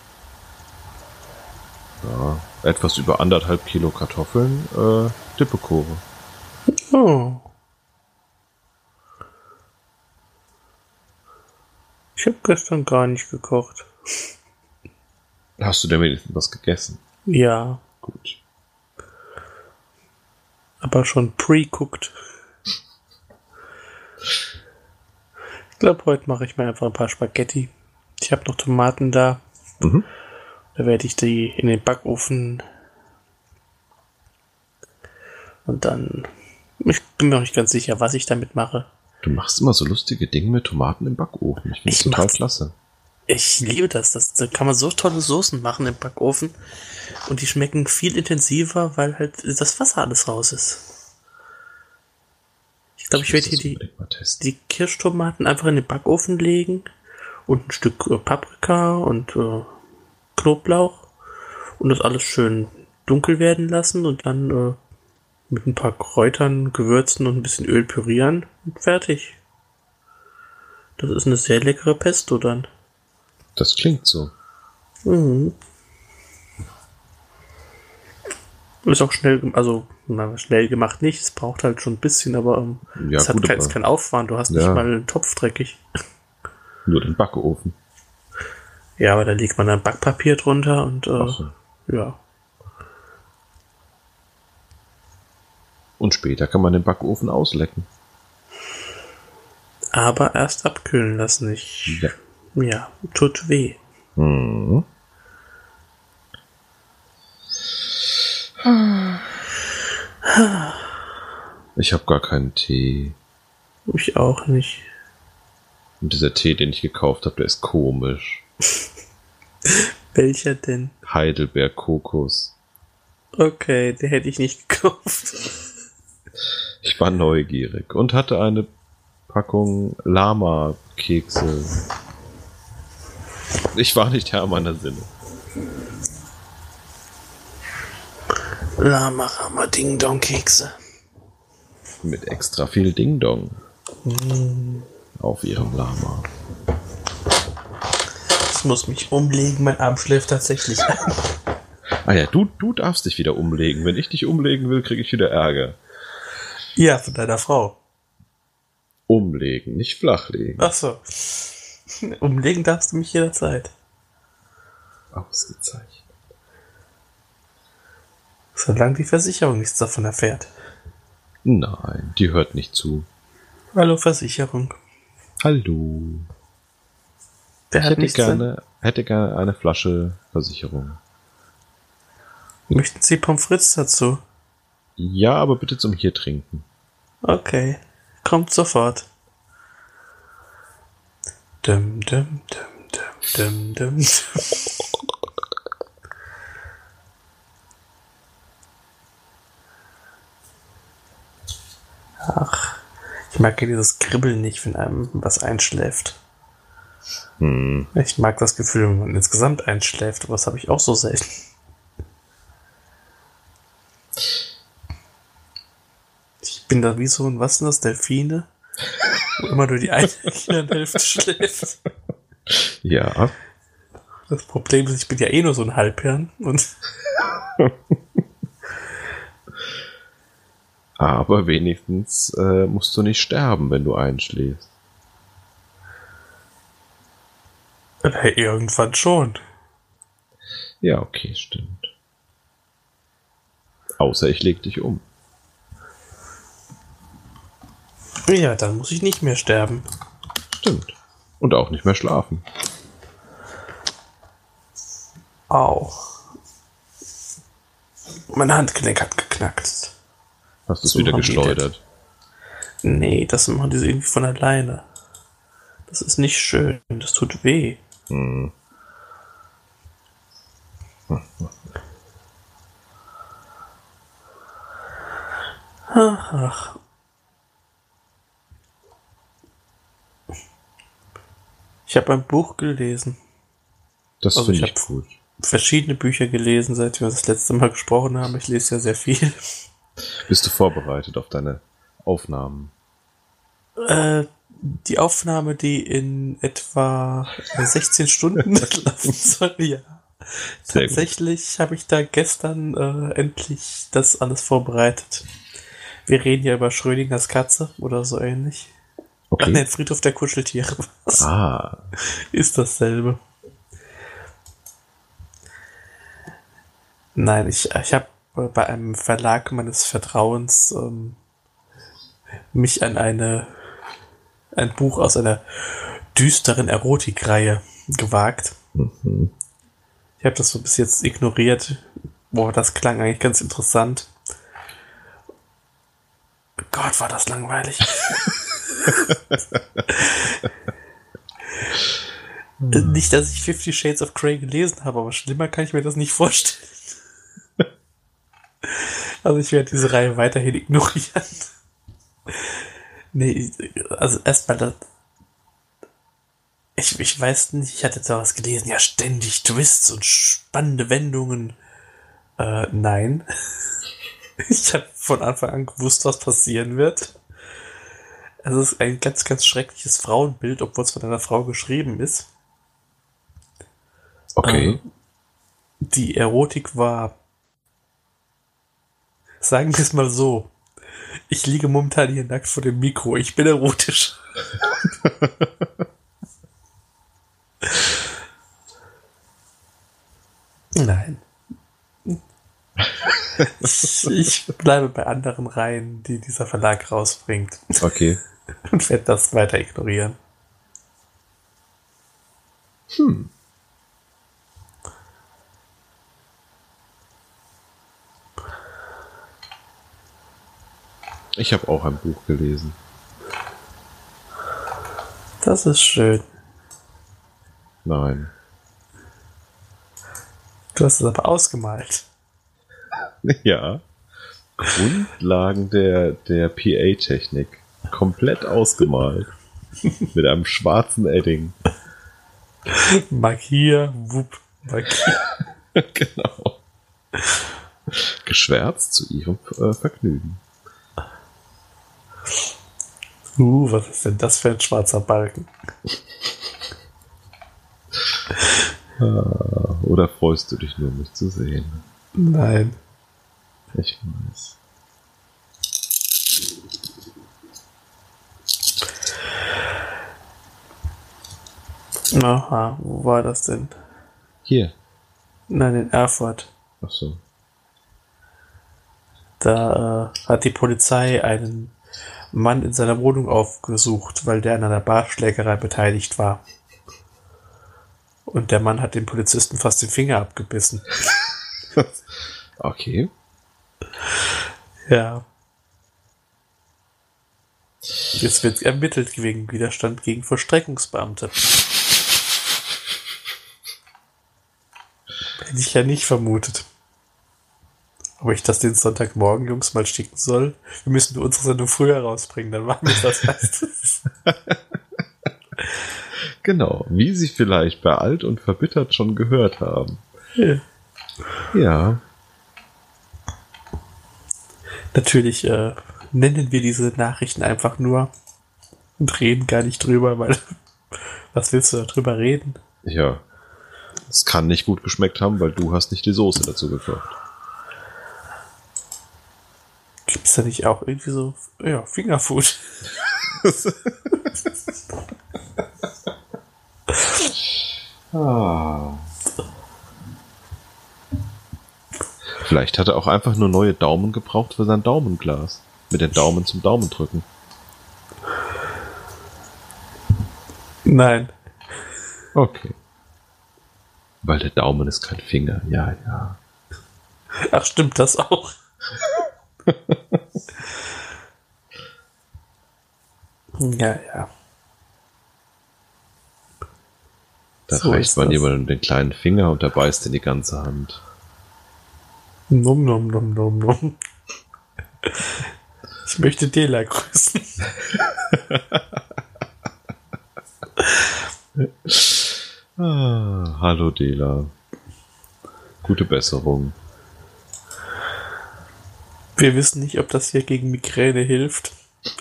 ja, etwas über anderthalb Kilo Kartoffeln äh, Dippekore. Oh. Ich habe gestern gar nicht gekocht. Hast du denn wenigstens was gegessen? Ja, Gut. aber schon pre-cooked. Ich glaube, heute mache ich mir einfach ein paar Spaghetti. Ich habe noch Tomaten da. Mhm. Da werde ich die in den Backofen und dann. Ich bin mir noch nicht ganz sicher, was ich damit mache. Du machst immer so lustige Dinge mit Tomaten im Backofen. Ich finde Ich das total klasse. Ich liebe das. das. Da kann man so tolle Soßen machen im Backofen. Und die schmecken viel intensiver, weil halt das Wasser alles raus ist. Ich glaube, ich muss werde hier die, die Kirschtomaten einfach in den Backofen legen und ein Stück äh, Paprika und äh, Knoblauch und das alles schön dunkel werden lassen und dann äh, mit ein paar Kräutern, Gewürzen und ein bisschen Öl pürieren und fertig. Das ist eine sehr leckere Pesto dann. Das klingt so. Mhm. Ist auch schnell, also na, schnell gemacht nicht. Es braucht halt schon ein bisschen, aber ähm, Ja, es hat kein, kein Aufwand. Du hast nicht Ja. mal einen Topf dreckig. Nur den Backofen. Ja, aber da legt man dann Backpapier drunter und äh, so. ja. Und später kann man den Backofen auslecken. Aber erst abkühlen lassen. Ich, Ja. ja, tut weh. Mhm. Ich habe gar keinen Tee. Ich auch nicht. Und dieser Tee, den ich gekauft habe, der ist komisch. [LAUGHS] Welcher denn? Heidelberg Kokos. Okay, den hätte ich nicht [LAUGHS] gekauft. Ich war neugierig und hatte eine Packung Lama-Kekse. Ich war nicht Herr meiner Sinne. Lama Rama Ding Dong Kekse. Mit extra viel Ding Dong. Auf ihrem Lama. Ich muss mich umlegen, mein Arm schläft tatsächlich ein. Ah ja, du, du darfst dich wieder umlegen. Wenn ich dich umlegen will, kriege ich wieder Ärger. Ja, von deiner Frau. Umlegen, nicht flachlegen. Ach so. [LAUGHS] Umlegen darfst du mich jederzeit. Ausgezeichnet. Solange die Versicherung nichts davon erfährt. Nein, die hört nicht zu. Hallo Versicherung. Hallo. Wer Ich hätte gerne Hätte gerne eine Flasche Versicherung. Möchten Sie Pommes frites dazu? Ja, aber bitte zum hier trinken. Okay, kommt sofort. Dum, dum, dum, dum, dum, dum. Ach, ich mag ja dieses Kribbeln nicht, wenn einem was einschläft. Hm. Ich mag das Gefühl, wenn man insgesamt einschläft, aber das habe ich auch so selten. Ich bin da wie so ein, was sind das, Delfine? Wo immer nur die eine [LAUGHS] Gehirnhälfte schläft. Ja. Das Problem ist, ich bin ja eh nur so ein Halbhirn und [LAUGHS] Aber wenigstens äh, musst du nicht sterben, wenn du einschläfst. Hey, irgendwann schon. Ja, okay, stimmt. Außer ich leg dich um. Ja, dann muss ich nicht mehr sterben. Stimmt. Und auch nicht mehr schlafen. Au. Mein Handgelenk hat geknackt. Hast du es So wieder geschleudert? Nee, das machen die so irgendwie von alleine. Das ist nicht schön. Das tut weh. Hm. Ach, ach. Ich habe ein Buch gelesen. Das Also finde ich ich, gut. Verschiedene Bücher gelesen, seit wir das letzte Mal gesprochen haben. Ich lese ja sehr viel. Bist du vorbereitet auf deine Aufnahmen? Äh, die Aufnahme, die in etwa 16 Stunden [LAUGHS] laufen soll, ja. Sehr. Tatsächlich habe ich da gestern äh, endlich das alles vorbereitet. Wir reden ja über Schrödingers Katze oder so ähnlich. Ach nee, Okay. Friedhof der Kuscheltiere. Was Ah, ist dasselbe? Nein, ich, ich habe bei einem Verlag meines Vertrauens ähm, mich an eine ein Buch aus einer düsteren Erotikreihe gewagt. mhm. Ich habe das so bis jetzt ignoriert. Boah, das klang eigentlich ganz interessant. Gott, war das langweilig. [LAUGHS] Nicht, dass ich Fifty Shades of Grey gelesen habe, aber schlimmer kann ich mir das nicht vorstellen. [LAUGHS] Also ich werde diese Reihe weiterhin ignorieren. Nee, also erstmal das. Ich, ich weiß nicht, ich hatte da was gelesen, ja, ständig Twists und spannende Wendungen. Äh, nein. [LAUGHS] Ich habe von Anfang an gewusst, was passieren wird. Es ist ein ganz, ganz schreckliches Frauenbild, obwohl es von einer Frau geschrieben ist. okay. Ähm, die Erotik war, sagen wir es mal so, ich liege momentan hier nackt vor dem Mikro, ich bin erotisch. Nein. Ich, bleibe bei anderen Reihen, die dieser Verlag rausbringt Okay. und werde das weiter ignorieren. Hm. Ich habe auch ein Buch gelesen. Das ist schön. Nein. Du hast es aber ausgemalt. [LAUGHS] Ja. Grundlagen der, der PA-Technik. Komplett ausgemalt. [LAUGHS] Mit einem schwarzen Edding. Markier, wupp, markier. [LAUGHS] genau. Geschwärzt zu ihrem äh, Vergnügen. Uh, was ist denn das für ein schwarzer Balken? [LAUGHS] Ah, Oder freust du dich nur, mich zu sehen? Nein. Ich weiß. Aha, wo war das denn? Hier. Nein, in Erfurt. Ach so. Da äh, hat die Polizei einen Mann in seiner Wohnung aufgesucht, weil der an einer Barschlägerei beteiligt war. Und der Mann hat dem Polizisten fast den Finger abgebissen. [LAUGHS] Okay. Ja. Jetzt wird ermittelt wegen Widerstand gegen Vollstreckungsbeamte. Hätte ich ja nicht vermutet. Ob ich das den Sonntagmorgen Jungs mal schicken soll? Wir müssen unsere Sendung früher rausbringen, dann machen wir das [LAUGHS] meistens. [LAUGHS] Genau, wie Sie vielleicht bei Alt und Verbittert schon gehört haben. Ja. Ja, Natürlich äh, nennen wir diese Nachrichten einfach nur und reden gar nicht drüber, weil [LAUGHS] was willst du darüber reden? ja. Es kann nicht gut geschmeckt haben, weil du hast nicht die Soße dazu gekocht. Da nicht auch irgendwie so, ja, Fingerfood? Ah. Vielleicht hat er auch einfach nur neue Daumen gebraucht für sein Daumenglas. Mit den Daumen zum Daumen drücken. Nein. Okay. Weil der Daumen ist kein Finger. Ja, ja. Ach, stimmt das auch? [LAUGHS] ja, ja. Da So reicht man jemandem den kleinen Finger und der beißt in die ganze Hand. Num, num, num, num, num. Ich möchte Dela grüßen. [LAUGHS] Ah, hallo Dela. Gute Besserung. Wir wissen nicht, ob das hier gegen Migräne hilft.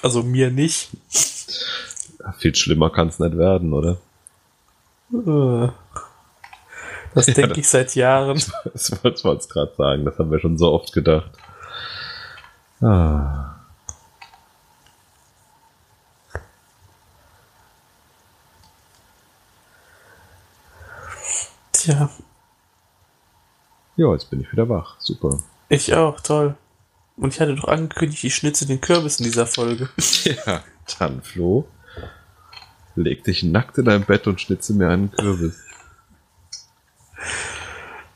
Also mir nicht. Viel schlimmer kann es nicht werden, oder? Äh, Das [LAUGHS] Ja, denke das- ich seit Jahren. [LAUGHS] Das wollte ich gerade sagen. Das haben wir schon so oft gedacht. Ah. Tja, Ja, jetzt bin ich wieder wach. Super. ich auch, toll. Und ich hatte doch angekündigt, ich schnitze den Kürbis in dieser Folge. [LAUGHS] Ja, dann Flo. Leg dich nackt in dein Bett und schnitze mir einen Kürbis.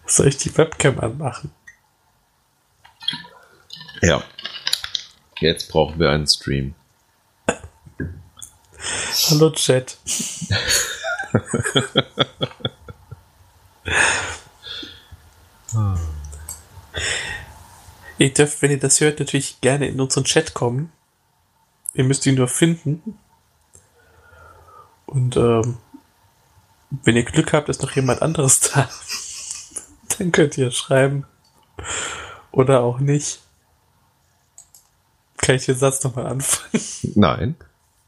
Soll ich die Webcam anmachen? Ja. Jetzt brauchen wir einen Stream. Hallo Chat. [LAUGHS] ihr dürft, wenn ihr das hört, natürlich gerne in unseren Chat kommen. Ihr müsst ihn nur finden. Und ähm, wenn ihr Glück habt, ist noch jemand anderes da. [LAUGHS] Dann könnt ihr schreiben. Oder auch nicht. Kann ich den Satz nochmal anfangen? Nein,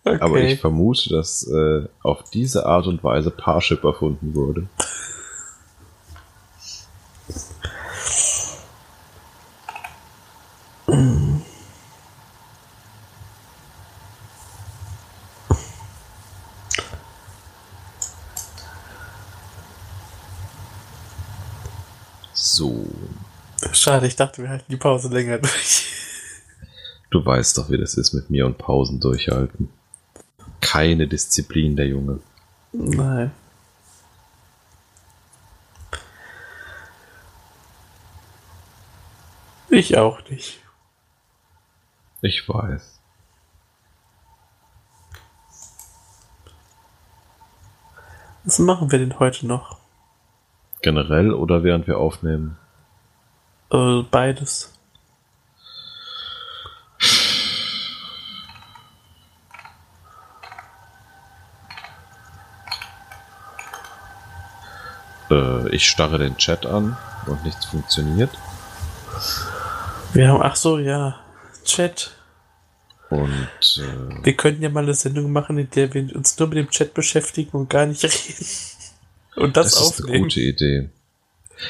Okay. aber ich vermute, dass äh, auf diese Art und Weise Parship erfunden wurde. So, Schade, ich dachte, wir halten die Pause länger durch. du weißt doch, wie das ist mit mir und Pausen durchhalten. Keine Disziplin, der Junge. Nein. Ich auch nicht. Ich weiß. Was machen wir denn heute noch? Generell oder während wir aufnehmen? Äh, beides. Äh, ich starre den Chat an und nichts funktioniert. Wir haben, ach so, ja, Chat. Und äh, Wir könnten ja mal eine Sendung machen, in der wir uns nur mit dem Chat beschäftigen und gar nicht [LAUGHS] reden. Und das, das ist eine aufnehmen. gute Idee.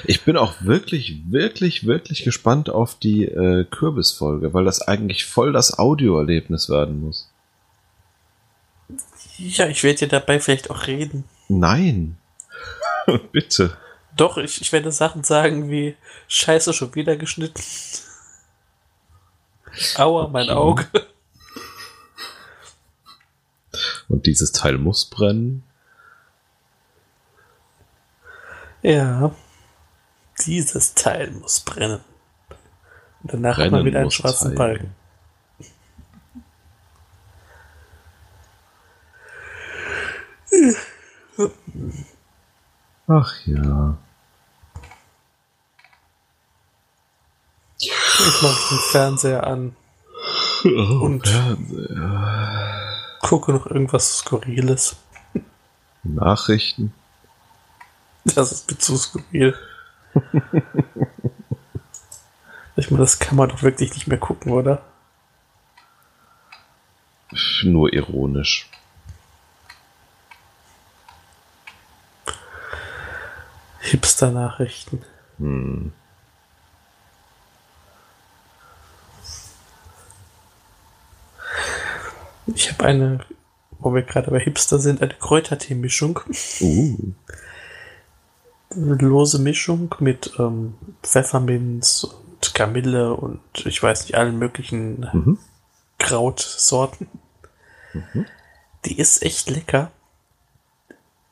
Ich bin auch wirklich, wirklich, wirklich gespannt auf die äh, Kürbisfolge, weil das eigentlich voll das Audioerlebnis werden muss. Ja, ich werde ja dabei vielleicht auch reden. Nein. [LAUGHS] Bitte. Doch, ich, ich werde Sachen sagen wie Scheiße, schon wieder geschnitten. Aua, mein Okay. Auge. Und dieses Teil muss brennen. Ja. Dieses Teil muss brennen. Und danach hat man Brennen wieder einen schwarzen zeigen. Balken. Ach ja. Jetzt mache ich den Fernseher an, Und- Fernseher. gucke noch irgendwas Skurriles. Nachrichten. Das ist mir zu skurril. [LAUGHS] ich meine, das kann man doch wirklich nicht mehr gucken, oder? Nur ironisch. Hipster-Nachrichten. Hm. Ich habe eine, wo wir gerade bei Hipster sind, eine Kräutertee-Mischung. Uh. [LAUGHS] Lose Mischung mit ähm, Pfefferminz und Kamille und ich weiß nicht, allen möglichen Mhm. Krautsorten. Mhm. Die ist echt lecker.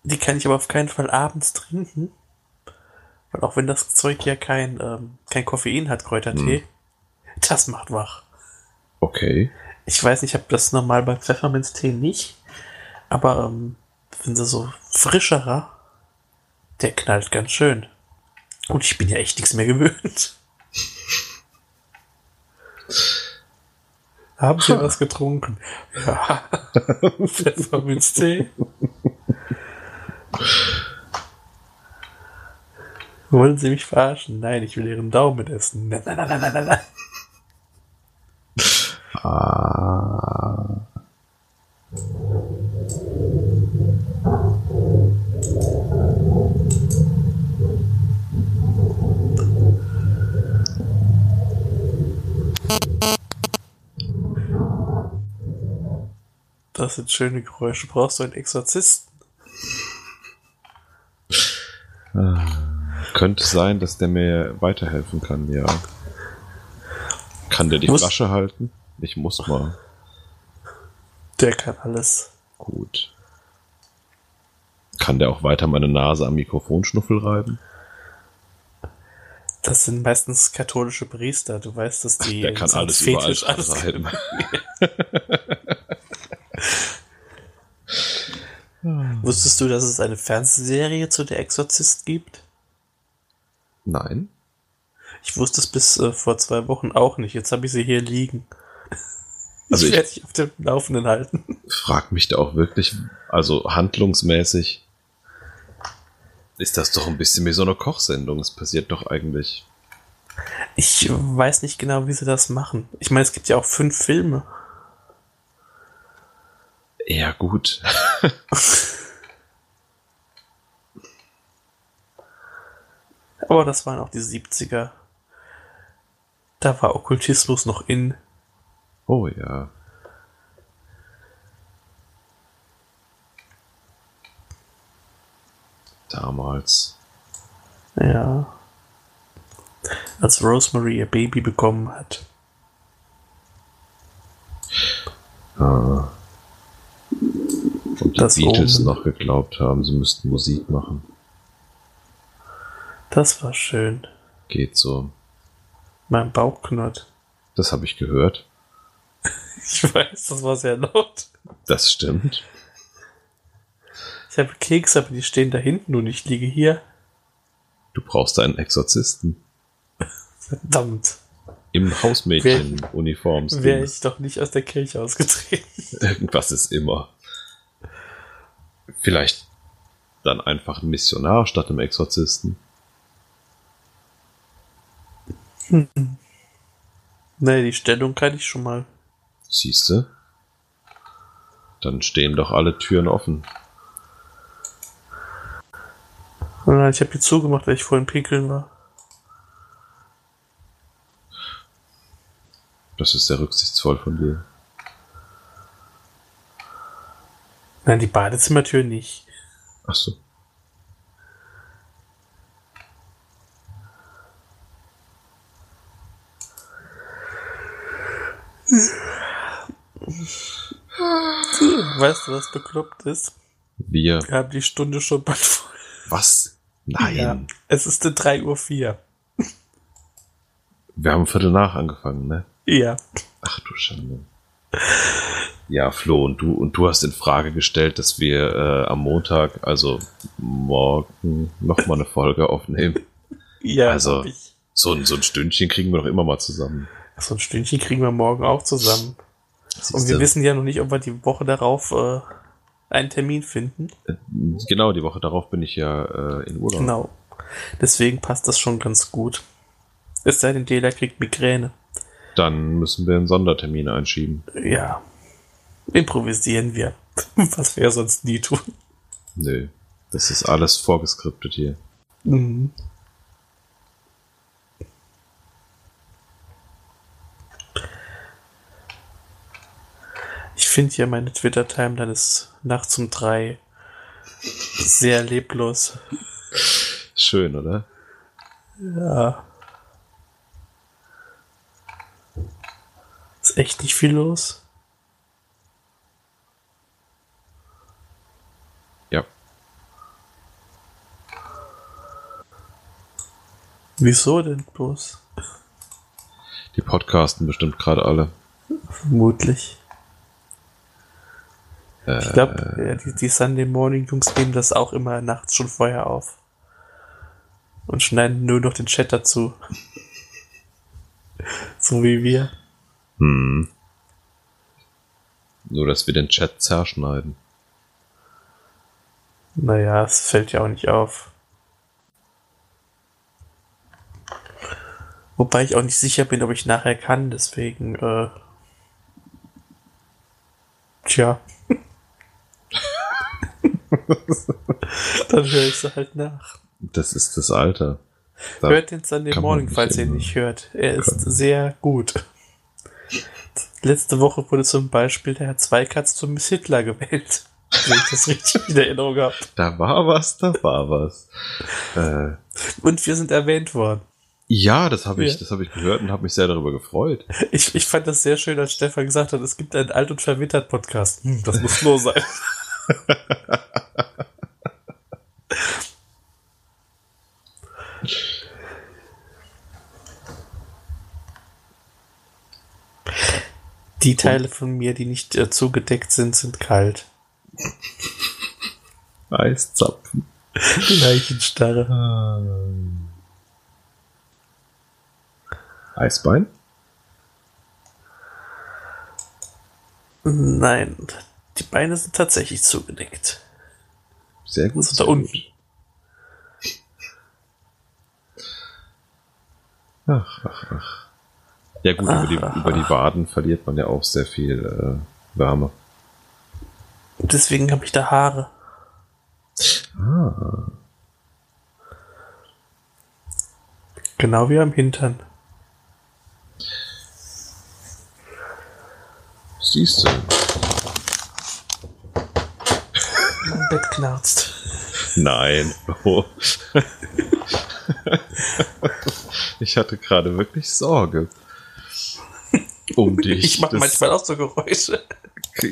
Die kann ich aber auf keinen Fall abends trinken. Weil auch wenn das Zeug ja kein, ähm, kein Koffein hat, Kräutertee, Mhm. das macht wach. Okay. Ich weiß nicht, ich habe das normal bei Pfefferminztee nicht. Aber ähm, wenn sie so frischerer, der knallt ganz schön. Und ich bin ja echt nichts mehr gewöhnt. Haben Sie was getrunken? Ja. [LAUGHS] Pfefferminztee. Wollen Sie mich verarschen? Nein, ich will Ihren Daumen essen. Nein, nein, nein, nein, nein, nein. Ah. Das sind schöne Geräusche. Brauchst du einen Exorzisten? Könnte sein, dass der mir weiterhelfen kann, ja. Kann der die Muss- Flasche halten? Ich muss mal. Der kann alles. Gut. Kann der auch weiter meine Nase am Mikrofonschnuffel reiben? Das sind meistens katholische Priester. Du weißt, dass die Der kann alles Fetisch überall [LAUGHS] alles reiben. [LAUGHS] Wusstest du, dass es eine Fernsehserie zu der Exorzist gibt? Nein. Ich wusste es bis äh, vor zwei Wochen auch nicht. Jetzt habe ich sie hier liegen. [LAUGHS] Also ich ich- werde dich auf dem Laufenden halten. Frag mich da auch wirklich, also handlungsmäßig ist das doch ein bisschen wie so eine Kochsendung. Es passiert doch eigentlich. Ich weiß nicht genau, wie sie das machen. Ich meine, es gibt ja auch fünf Filme. Ja, gut. [LAUGHS] Aber das waren auch die 70er. Da war Okkultismus noch in. Oh ja. Damals. Ja. Als Rosemary ihr Baby bekommen hat. Ah. Und die Das Beatles Omen. noch geglaubt haben, sie müssten Musik machen. Das war schön. Geht so. Mein Bauch knurrt. Das habe ich gehört. [LAUGHS] Ich weiß, das war sehr laut. Das stimmt. Ich habe Kekse, aber die stehen da hinten und ich liege hier. Du brauchst einen Exorzisten. [LAUGHS] Verdammt. Im Hausmädchen-Uniform. Wäre ich doch nicht aus der Kirche ausgetreten. [LAUGHS] Irgendwas ist immer. Vielleicht dann einfach ein Missionar statt einem Exorzisten. Nee, die Stellung kann ich schon mal. Siehste? Dann stehen doch alle Türen offen. Nein, Ich habe die zugemacht, weil ich vorhin pinkeln war. Das ist sehr rücksichtsvoll von dir. Nein, die Badezimmertür nicht. Ach so. Weißt du, was bekloppt ist? Wir. Wir haben die Stunde schon bald voll. Was? Nein. Ja, es ist eine 3 Uhr 4. Wir haben Viertel nach angefangen, ne? Ja. Ach du Schande. Ja, Flo, und du, und du hast in Frage gestellt, dass wir äh, am Montag, also morgen, nochmal eine Folge aufnehmen. Ja, Also-. So, ein- so ein Stündchen kriegen wir doch immer mal zusammen. So ein Stündchen kriegen wir morgen auch zusammen. Und wir Siehste? wissen ja noch nicht, ob wir die Woche darauf äh, einen Termin finden. Genau, die Woche darauf bin ich ja äh, in Urlaub. Genau. Deswegen passt das schon ganz gut. Es sei denn, Dela kriegt Migräne. Dann müssen wir einen Sondertermin einschieben. Ja. Improvisieren wir. [LAUGHS] Was wir ja sonst nie tun. Nö. Das ist alles vorgeskriptet hier. Mhm. Ich finde ja meine Twitter-Timeline ist nachts um drei sehr leblos. Schön, oder? Ja. Ist echt nicht viel los. Ja. Wieso denn bloß? Die podcasten bestimmt gerade alle. Vermutlich. Äh, Ich glaube, ja, die, die Sunday Morning Jungs nehmen das auch immer nachts schon vorher auf. Und schneiden nur noch den Chat dazu. [LAUGHS] so wie wir. Hm. Nur, dass wir den Chat zerschneiden. Naja, es fällt ja auch nicht auf. Wobei ich auch nicht sicher bin, ob ich nachher kann, deswegen, äh. Tja. [LAUGHS] Dann höre ich sie halt nach. Das ist das Alter. Da- Hört den Sunday Morning, falls ihr ihn nicht hört. Er ist können. sehr gut. Letzte Woche wurde zum Beispiel der Herr Zweikatz zum Miss Hitler gewählt. Wenn ich das richtig in Erinnerung habe. Da war was, da war was. Äh, Und wir sind erwähnt worden. ja, das habe ich, Ja. das habe ich gehört und habe mich sehr darüber gefreut. Ich, ich fand das sehr schön, als Stefan gesagt hat, es gibt einen Alt- und Verwittert Podcast. Hm, das muss Flo sein. [LAUGHS] Die Teile von mir, die nicht äh, zugedeckt sind, sind kalt. [LAUGHS] Eiszapfen. Leichenstarre. Eisbein? Nein, die Beine sind tatsächlich zugedeckt. Sehr gut. Also da unten. Ach, ach, ach. Ja gut, über, die, Ach, ach, über die ach. Waden verliert man ja auch sehr viel äh, Wärme. Deswegen habe ich da Haare. Ah. Genau wie am Hintern. Siehst du. Mein Bett knarzt. Nein. Oh. ich hatte gerade wirklich Sorge. Um [LAUGHS] dich. Ich mache manchmal auch so Geräusche.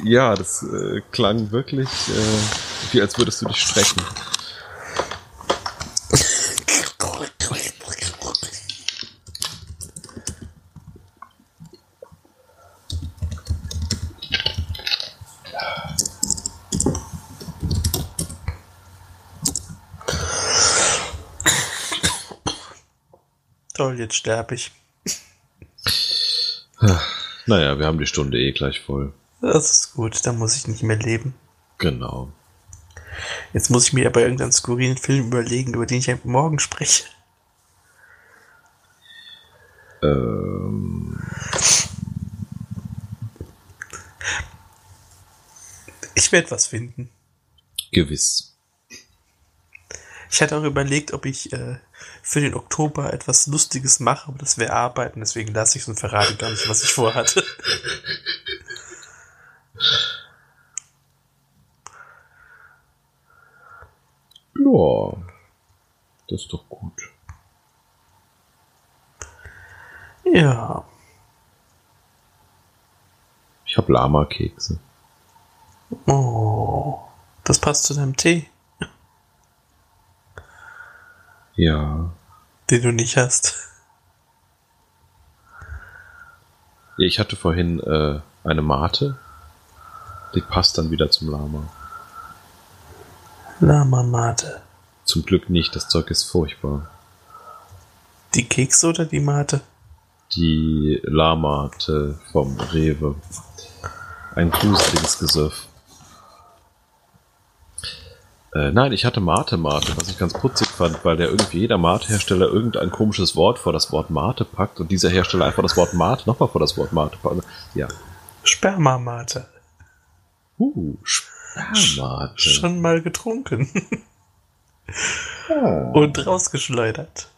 Ja, das äh, klang wirklich, äh, wie als würdest du dich strecken. Toll, jetzt sterbe ich. Naja, wir haben die Stunde eh gleich voll. Das ist gut, dann muss ich nicht mehr leben. Genau. Jetzt muss ich mir aber irgendeinen skurrilen Film überlegen, über den ich morgen spreche. Ähm, Ich werde was finden. gewiss. Ich hatte auch überlegt, ob ich äh, für den Oktober etwas Lustiges mache, aber das wäre Arbeiten, deswegen lasse ich es und verrate gar nicht, was ich vorhatte. [LAUGHS] Ja, das ist doch gut. Ja, Ich habe Lama-Kekse. oh, das passt zu deinem Tee. Ja. Den du nicht hast. Ich hatte vorhin äh, eine Mate. Die passt dann wieder zum Lama. Lama-Mate. Zum Glück nicht, das Zeug ist furchtbar. Die Kekse oder die Mate? Die Lamate vom Rewe. Ein gruseliges Gesöff. Äh, nein, ich hatte Mate Mate, was ich ganz putzig fand, weil der irgendwie jeder Mate-Hersteller irgendein komisches Wort vor das Wort Mate packt und dieser Hersteller einfach das Wort Mate nochmal vor das Wort Mate packt. Ja. Spermamate. Uh, Spermate. Schon mal getrunken. [LAUGHS] Ah. Und rausgeschleudert.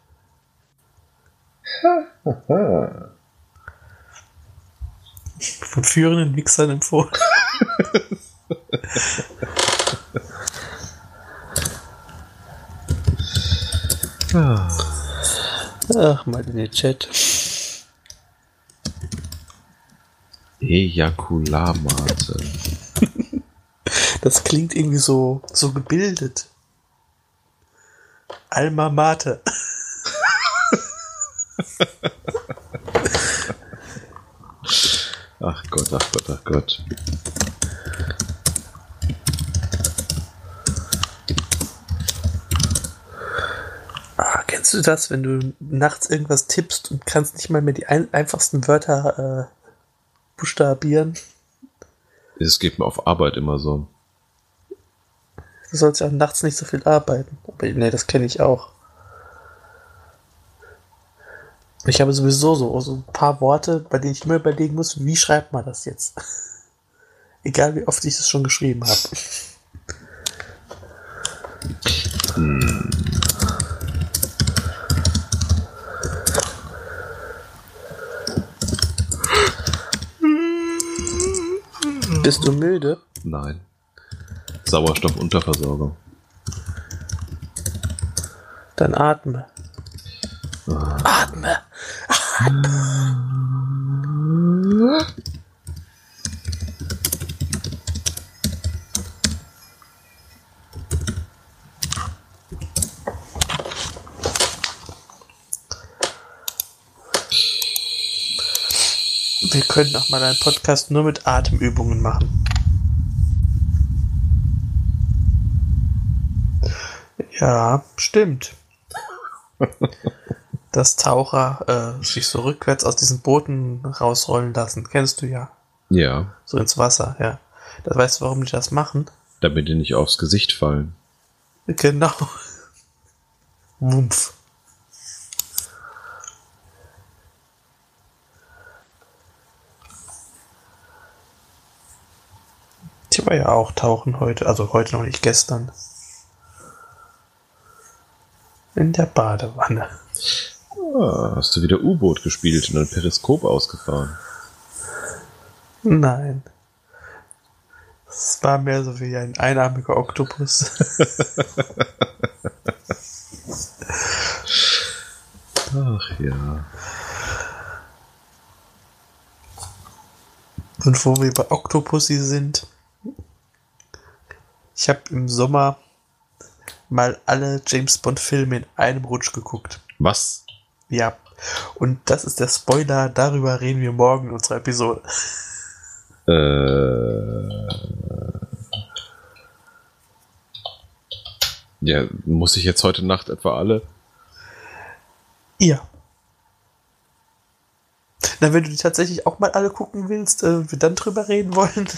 [LAUGHS] Von führenden Mixern empfohlen. [LAUGHS] Ah. Ach, mal in den Chat. Ejakularmate. [LAUGHS] Das klingt irgendwie so, so gebildet. Alma Mate. [LAUGHS] Ach Gott, ach Gott, ach Gott. Ah, kennst du das, wenn du nachts irgendwas tippst und kannst nicht mal mehr die ein einfachsten Wörter äh, buchstabieren? Es geht mir auf Arbeit immer so. Du sollst ja nachts nicht so viel arbeiten. Aber nee, das kenne ich auch. Ich habe sowieso so, so ein paar Worte, bei denen ich immer überlegen muss, wie schreibt man das jetzt? [LAUGHS] Egal wie oft ich es schon geschrieben habe. Bist du müde? Nein. Sauerstoffunterversorgung. Dann atme. Atme. Wir können auch mal einen Podcast nur mit Atemübungen machen. Ja, stimmt. [LAUGHS] Dass Taucher äh, sich so rückwärts aus diesen Booten rausrollen lassen. Kennst du ja. Ja, So ins Wasser, ja. Da weißt du, warum die das machen? damit die nicht aufs Gesicht fallen. Genau. Wumpf. War ja auch tauchen heute, also heute noch nicht gestern. In der Badewanne. Ah, hast du wieder U-Boot gespielt und ein Periskop ausgefahren? Nein. Es war mehr so wie ein einarmiger Oktopus. [LAUGHS] Ach ja. Und wo wir bei Octopussy sind, ich habe im Sommer mal alle James Bond Filme in einem Rutsch geguckt. Was? Ja. Und das ist der Spoiler, darüber reden wir morgen in unserer Episode. Äh, ja, muss ich jetzt heute Nacht etwa alle? Ja. Na, wenn du die tatsächlich auch mal alle gucken willst, äh, wir dann drüber reden wollen,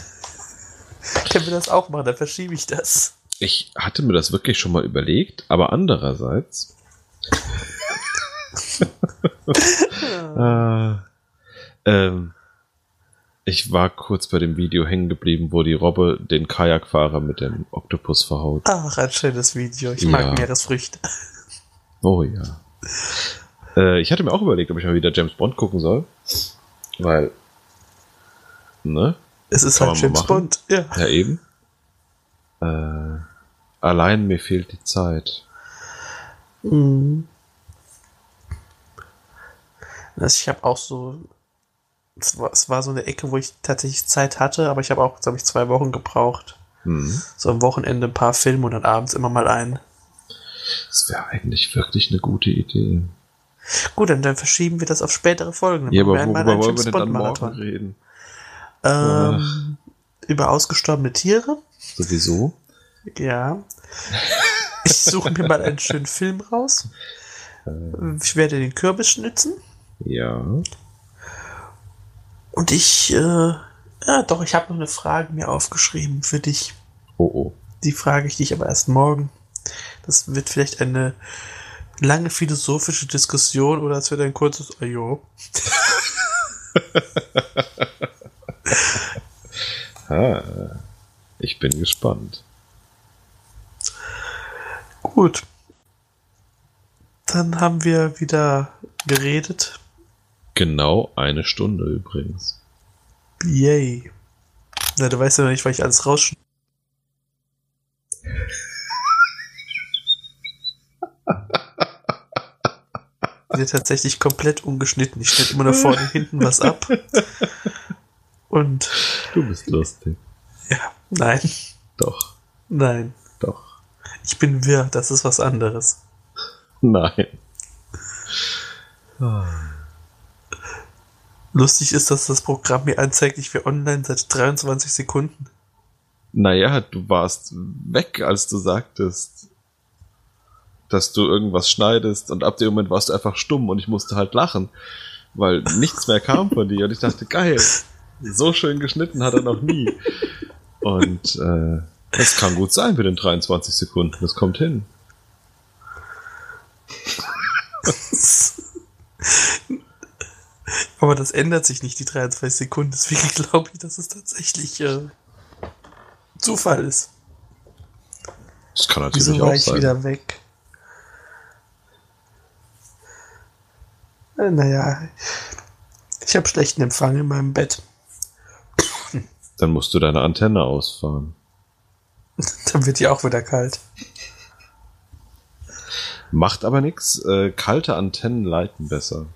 können wir das auch machen, dann verschiebe ich das. Ich hatte mir das wirklich schon mal überlegt, aber andererseits. äh, [LAUGHS] ähm, ich war kurz bei dem Video hängen geblieben, wo die Robbe den Kajakfahrer mit dem Oktopus verhaut. Ach, ein schönes Video. Ich Ja. mag Meeresfrüchte. Oh ja. Äh, ich hatte mir auch überlegt, ob ich mal wieder James Bond gucken soll. Weil. Ne? Es ist Kann halt James. Bond. Ja. Ja, eben. Äh, allein mir fehlt die Zeit. Mhm. Also ich habe auch so. Es war, es war so eine Ecke, wo ich tatsächlich Zeit hatte, aber ich habe auch, glaube ich, zwei Wochen gebraucht. Hm. So am Wochenende ein paar Filme und dann abends immer mal einen. Das wäre eigentlich wirklich eine gute Idee. Gut, dann, dann verschieben wir das auf spätere Folgen. Dann Ja, aber worüber wollen wir denn dann morgen reden? Ähm, über ausgestorbene Tiere. Sowieso? Ja. [LAUGHS] Ich suche mir mal einen schönen Film raus. Ich werde den Kürbis schnitzen. Ja. Und ich, äh, ja doch, ich habe noch eine Frage mir aufgeschrieben für dich. Oh oh. Die frage ich dich aber erst morgen. Das wird vielleicht eine lange philosophische Diskussion oder es wird ein kurzes Ajo. [LAUGHS] [LAUGHS] Ah, ich bin gespannt. Gut. Dann haben wir wieder geredet. Genau eine Stunde übrigens. Yay. Na, du weißt ja noch nicht, weil ich alles rausschneide. [LAUGHS] Wird tatsächlich komplett ungeschnitten. Ich schnitt immer nur vorne und hinten was ab. [LAUGHS] Und Du bist lustig. ja, nein, Doch, nein. doch. Ich bin wirr, das ist was anderes. Nein. Lustig ist, dass das Programm mir anzeigt, ich wäre online seit 23 Sekunden. Naja, du warst weg, als du sagtest, dass du irgendwas schneidest und ab dem Moment warst du einfach stumm und ich musste halt lachen, weil nichts mehr kam von dir und ich dachte, geil, so schön geschnitten hat er noch nie. Und äh, das kann gut sein mit den 23 Sekunden, das kommt hin. [LAUGHS] Aber das ändert sich nicht, die 23 Sekunden. Deswegen glaube ich, dass es tatsächlich äh, Zufall ist. Das kann natürlich Wieso war auch ich sein. wieder weg? Äh, Naja, ich habe schlechten Empfang in meinem Bett. Dann musst du deine Antenne ausfahren. [LAUGHS] Dann wird die auch wieder kalt. Macht aber nichts. Äh, kalte Antennen leiten besser.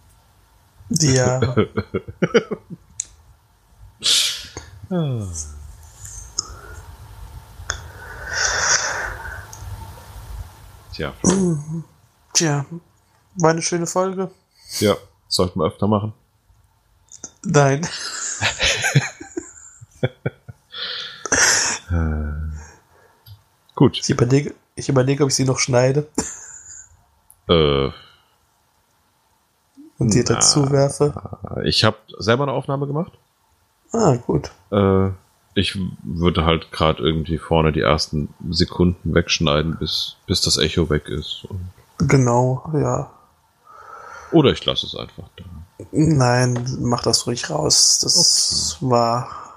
Ja, [LAUGHS] Tja, tja, war eine schöne Folge. ja, sollten wir öfter machen. Nein, [LAUGHS] Gut. ich überlege, ich überlege, ob ich sie noch schneide Äh, und dir dazu werfe. ich habe selber eine Aufnahme gemacht. Ah, gut. Äh, ich würde halt gerade irgendwie vorne die ersten Sekunden wegschneiden, bis, bis das Echo weg ist. Genau, ja. Oder ich lasse es einfach da. Nein, mach das ruhig raus. Das war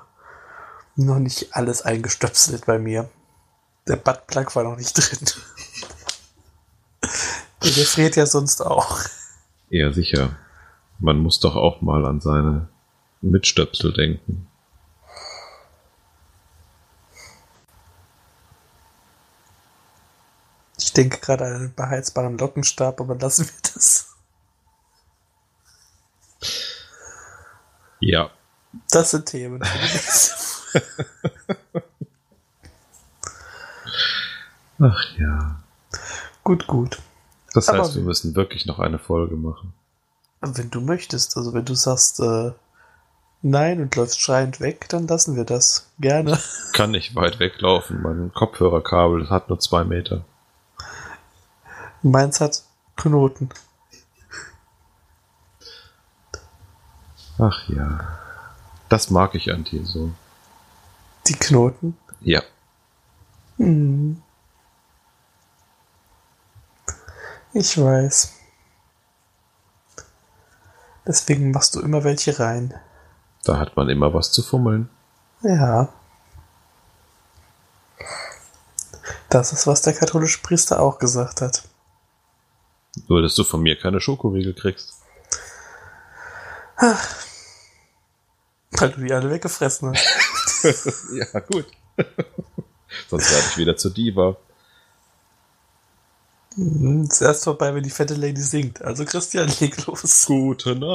noch nicht alles eingestöpselt bei mir. Der Buttplug war noch nicht drin. [LAUGHS] Der friert ja sonst auch. Eher sicher. Man muss doch auch mal an seine Mitstöpsel denken. Ich denke gerade an einen beheizbaren Lockenstab, aber lassen wir das. Ja. Das sind Themen. [LAUGHS] Ach ja. gut, gut. Das Aber- heißt, wir müssen wirklich noch eine Folge machen. Wenn du möchtest, also wenn du sagst, äh, nein und läufst schreiend weg, dann lassen wir das. Gerne. Kann nicht weit weglaufen. Mein Kopfhörerkabel hat nur zwei Meter. Meins hat Knoten. Ach ja. Das mag ich an dir so. Die Knoten. Ja. Hm. Ich weiß. Deswegen machst du immer welche rein. Da hat man immer was zu fummeln. Ja. Das ist, was der katholische Priester auch gesagt hat. Nur, dass du von mir keine Schokoriegel kriegst. Weil du die alle weggefressen hast. [LAUGHS] [LAUGHS] ja, gut. [LAUGHS] Sonst werde ich wieder zur Diva. Hm, Ist erst vorbei, wenn die fette Lady singt. Also Christian, leg los. Gute Nacht.